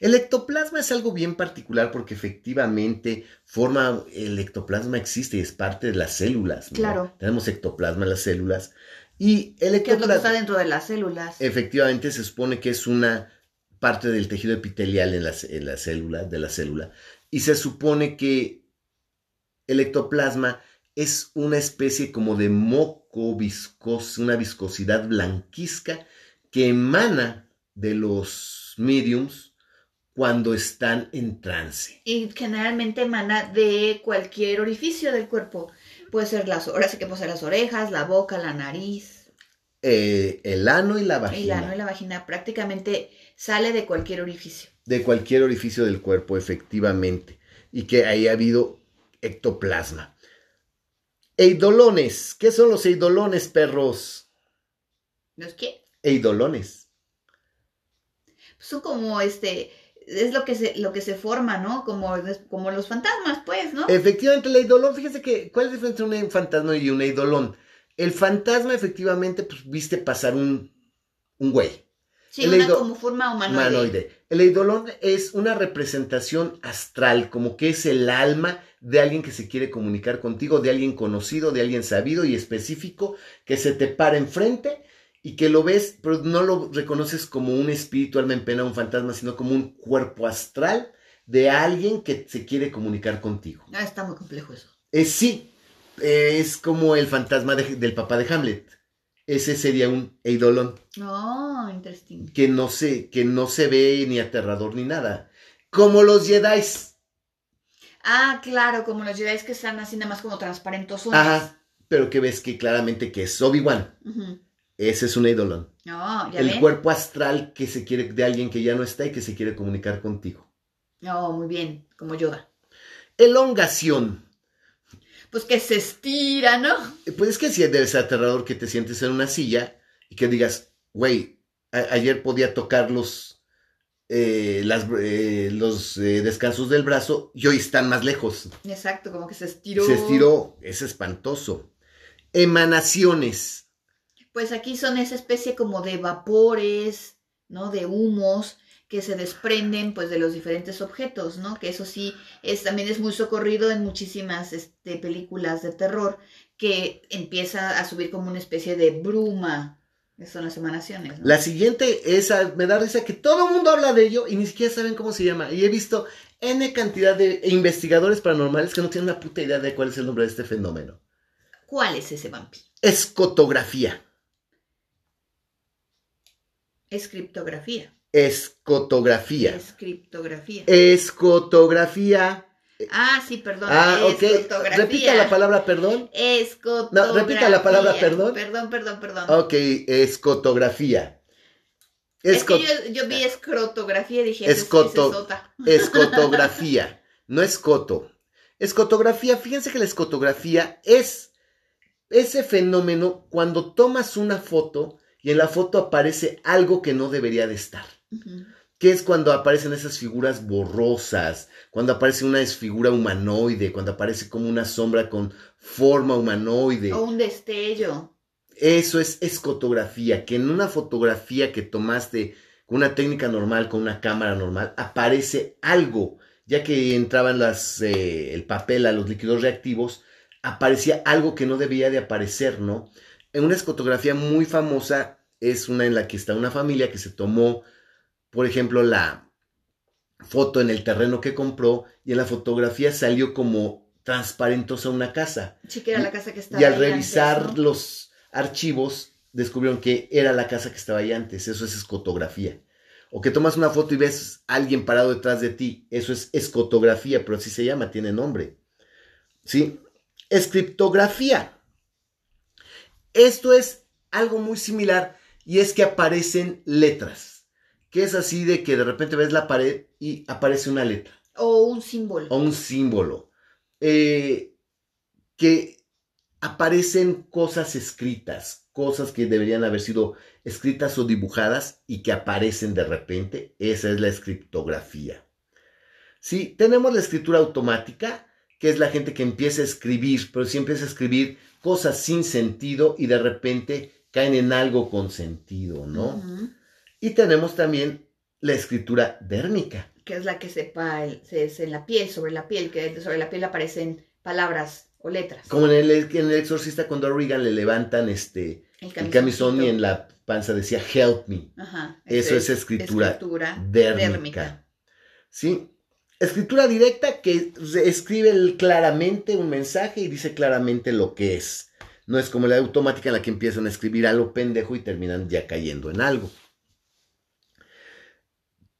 El ectoplasma es algo bien particular porque efectivamente forma, el ectoplasma existe y es parte de las células. ¿no? Claro. Tenemos ectoplasma en las células y el ¿Qué es lo que está ectoplasma dentro de las células? efectivamente se supone que es una parte del tejido epitelial en las, en las células, de la célula, y se supone que el ectoplasma es una especie como de moco viscoso, una viscosidad blanquizca que emana de los mediums cuando están en trance. Y generalmente emana de cualquier orificio del cuerpo. Puede ser las, ahora sí que puede ser las orejas, la boca, la nariz, Eh, el ano y la vagina. el ano y la vagina. Prácticamente sale de cualquier orificio. de cualquier orificio del cuerpo, efectivamente, y que haya habido ectoplasma. Eidolones, ¿qué son los eidolones, perros? ¿Los qué? Eidolones. Son como este, es lo que se, lo que se forma, ¿no? Como, como los fantasmas, pues, ¿no? Efectivamente, el eidolón, fíjense que, ¿cuál es la diferencia entre un fantasma y un eidolón? El fantasma, efectivamente, pues viste pasar un, un güey, sí, el una como forma humanoide. humanoide. El eidolón es una representación astral, como que es el alma de alguien que se quiere comunicar contigo, de alguien conocido, de alguien sabido y específico, que se te para enfrente y que lo ves, pero no lo reconoces como un espíritu, alma en pena, un fantasma, sino como un cuerpo astral de alguien que se quiere comunicar contigo. Ah, está muy complejo eso. Eh, sí, eh, es como el fantasma de- del papá de Hamlet. Ese sería un eidolón Oh, interesting. que no se, que no se ve ni aterrador ni nada. Como los Jedi. Ah, claro, como los Jedi que están así nada más como transparentos. Ajá. Pero que ves que claramente que es Obi-Wan. Ujú. Ese es un eidolón. No, ya El ven. cuerpo astral que se quiere, de alguien que ya no está y que se quiere comunicar contigo. No, muy bien, como yoga. Elongación. Pues que se estira, ¿no? Pues es que debe ser aterrador que te sientes en una silla y que digas, güey, ayer podía tocar los, eh, las, eh, los eh, descansos del brazo y hoy están más lejos. Exacto, como que se estiró. Se estiró, es espantoso. Emanaciones. Pues aquí son esa especie como de vapores, ¿no? De humos que se desprenden pues de los diferentes objetos, ¿no? Que eso sí es también es muy socorrido en muchísimas este, películas de terror que empieza a subir como una especie de bruma. Esas son las emanaciones, ¿no? La siguiente es, ah, me da risa que todo el mundo habla de ello y ni siquiera saben cómo se llama. Y he visto N cantidad de investigadores paranormales que no tienen una puta idea de cuál es el nombre de este fenómeno. ¿Cuál es ese vampi? Escotografía. Es criptografía. Escotografía. Es criptografía. Escotografía. Ah, sí, perdón. Ah, ok. escotografía. Repita la palabra perdón. Escotografía. No, repita la palabra perdón. Perdón, perdón, perdón. Ok, escotografía. Es Esco- que yo, yo vi escrotografía y dije, es- Escoto- es. Escotografía, no escoto. Escotografía, fíjense que la escotografía es ese fenómeno cuando tomas una foto y en la foto aparece algo que no debería de estar. Ujú. Que es cuando aparecen esas figuras borrosas, cuando aparece una figura humanoide, cuando aparece como una sombra con forma humanoide. O un destello. Eso es escotografía, que en una fotografía que tomaste con una técnica normal, con una cámara normal, aparece algo, ya que entraban las, eh, el papel a los líquidos reactivos, aparecía algo que no debía de aparecer, ¿no? En una escotografía muy famosa es una en la que está una familia que se tomó, por ejemplo, la foto en el terreno que compró y en la fotografía salió como transparentosa una casa. Sí, que era la casa que estaba Y al ahí revisar antes, ¿no? los archivos, descubrieron que era la casa que estaba ahí antes. Eso es escotografía. O que tomas una foto y ves a alguien parado detrás de ti. Eso es escotografía, pero así se llama, tiene nombre. ¿Sí? Escriptografía. Esto es algo muy similar y es que aparecen letras. Que es así de que de repente ves la pared y aparece una letra. O un símbolo. O un símbolo. Eh, que aparecen cosas escritas, cosas que deberían haber sido escritas o dibujadas y que aparecen de repente. Esa es la escriptografía. Sí, tenemos la escritura automática, que es la gente que empieza a escribir, pero sí empieza a escribir cosas sin sentido y de repente caen en algo con sentido, ¿no? Y tenemos también la escritura dérmica. Que es la que sepa se, es en la piel, sobre la piel, que sobre la piel aparecen palabras o letras. Como en el, en el exorcista cuando a Regan le levantan este el, camisón y en la panza decía help me. Ajá, Eso es, escritura, dérmica. ¿Sí? Escritura directa que escribe claramente un mensaje y dice claramente lo que es. No es como la automática en la que empiezan a escribir algo pendejo y terminan ya cayendo en algo.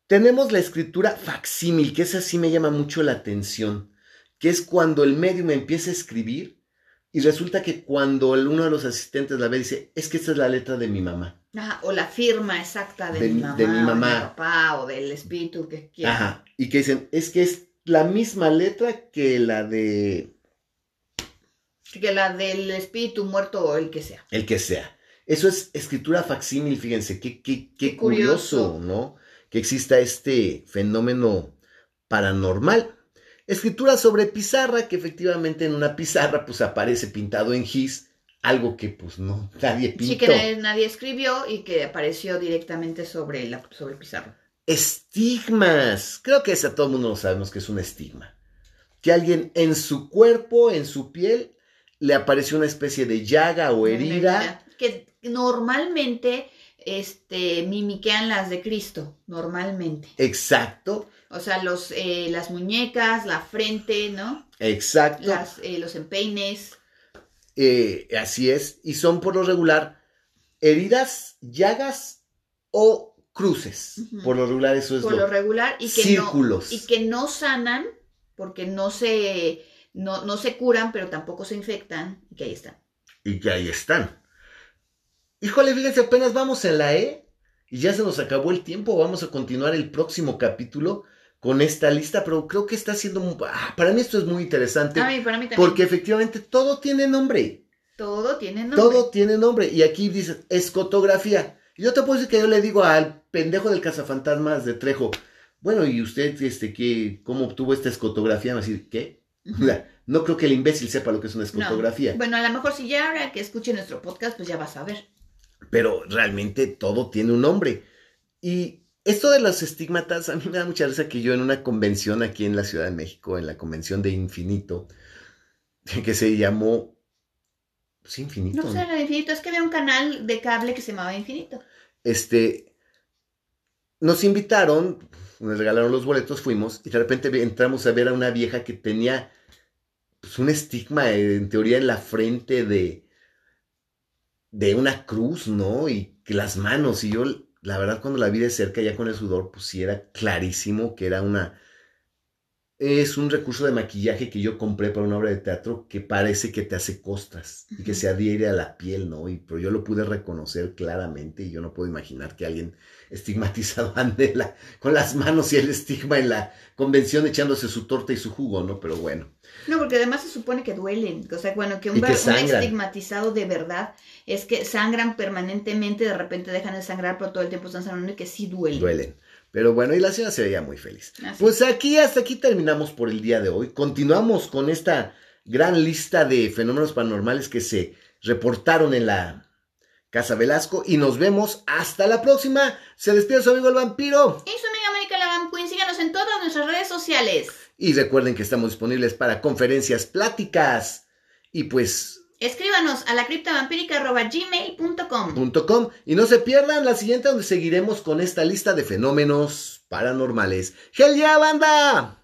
Tenemos la escritura facsímil, que esa sí me llama mucho la atención, que es cuando el medium empieza a escribir y resulta que cuando uno de los asistentes la ve dice, es que esta es la letra de mi mamá. O la firma exacta de, mi mamá, de mi mamá. O de papá, o del espíritu que quiera. Ajá, y que dicen, es que es la misma letra que la de que la del espíritu muerto o el que sea. El que sea. Eso es escritura facsímil, fíjense, qué, qué, curioso, ¿no? Que exista este fenómeno paranormal. Escritura sobre pizarra, que efectivamente en una pizarra pues aparece pintado en gis, algo que pues no, nadie pintó. Sí, que nadie, escribió y que apareció directamente sobre la sobre pizarra. Estigmas. Creo que ese todo el mundo lo sabemos que es un estigma. Que alguien en su cuerpo, en su piel, le apareció una especie de llaga o herida. Que normalmente este, mimiquean las de Cristo, normalmente. Exacto. O sea, los, eh, las muñecas, la frente, ¿no? Exacto. Eh, los empeines. Eh, así es. Y son por lo regular heridas, llagas o cruces. Por lo regular eso es Por lo, regular y que círculos. y que no sanan porque no se no, no se curan, pero tampoco se infectan, y que ahí están. Y que ahí están. Híjole, fíjense, apenas vamos en la E y ya se nos acabó el tiempo. Vamos a continuar el próximo capítulo con esta lista, pero creo que está siendo... Ah, para mí esto es muy interesante. A mí, para mí también. Porque efectivamente todo tiene nombre. Todo tiene nombre. Todo tiene nombre. Y aquí dice escotografía. Yo te puedo decir que yo le digo al pendejo del cazafantasmas de Trejo, bueno, ¿y usted este, qué, cómo obtuvo esta escotografía? Me va a decir, ¿qué? no creo que el imbécil sepa lo que es una escotografía. Bueno, a lo mejor si ya ahora que escuche nuestro podcast, pues ya vas a ver. Pero realmente todo tiene un nombre. Y esto de los estigmatas, a mí me da mucha risa que yo en una convención aquí en la Ciudad de México, en la convención de Infinito, que se llamó... Pues Infinito. No sé, ¿no? Infinito, es que había un canal de cable que se llamaba Infinito. Este, nos invitaron, nos regalaron los boletos, fuimos, y de repente entramos a ver a una vieja que tenía pues, un estigma, en teoría, en la frente de, de una cruz, ¿no? Y las manos, y yo, la verdad, cuando la vi de cerca, ya con el sudor, pues sí era clarísimo que era una... Es un recurso de maquillaje que yo compré para una obra de teatro que parece que te hace costras y que se adhiere a la piel, ¿no? Y, pero yo lo pude reconocer claramente y yo no puedo imaginar que alguien estigmatizado ande con las manos y el estigma en la convención echándose su torta y su jugo, ¿no? Pero bueno. No, porque además se supone que duelen. O sea, bueno, que un, estigmatizado de verdad es que sangran permanentemente, de repente dejan de sangrar, pero todo el tiempo están sangrando y que sí duelen. Duelen. Pero bueno, y la señora se veía muy feliz. Pues aquí, hasta aquí terminamos por el día de hoy. Continuamos con esta gran lista de fenómenos paranormales que se reportaron en la Casa Velasco y nos vemos hasta la próxima. Se despide su amigo el vampiro. Y su amiga América la Síganos en todas nuestras redes sociales. Y recuerden que estamos disponibles para conferencias, pláticas y pues... Escríbanos a la criptavampírica.gmail.com Y no se pierdan la siguiente donde seguiremos con esta lista de fenómenos paranormales. ¡Gel ya, banda!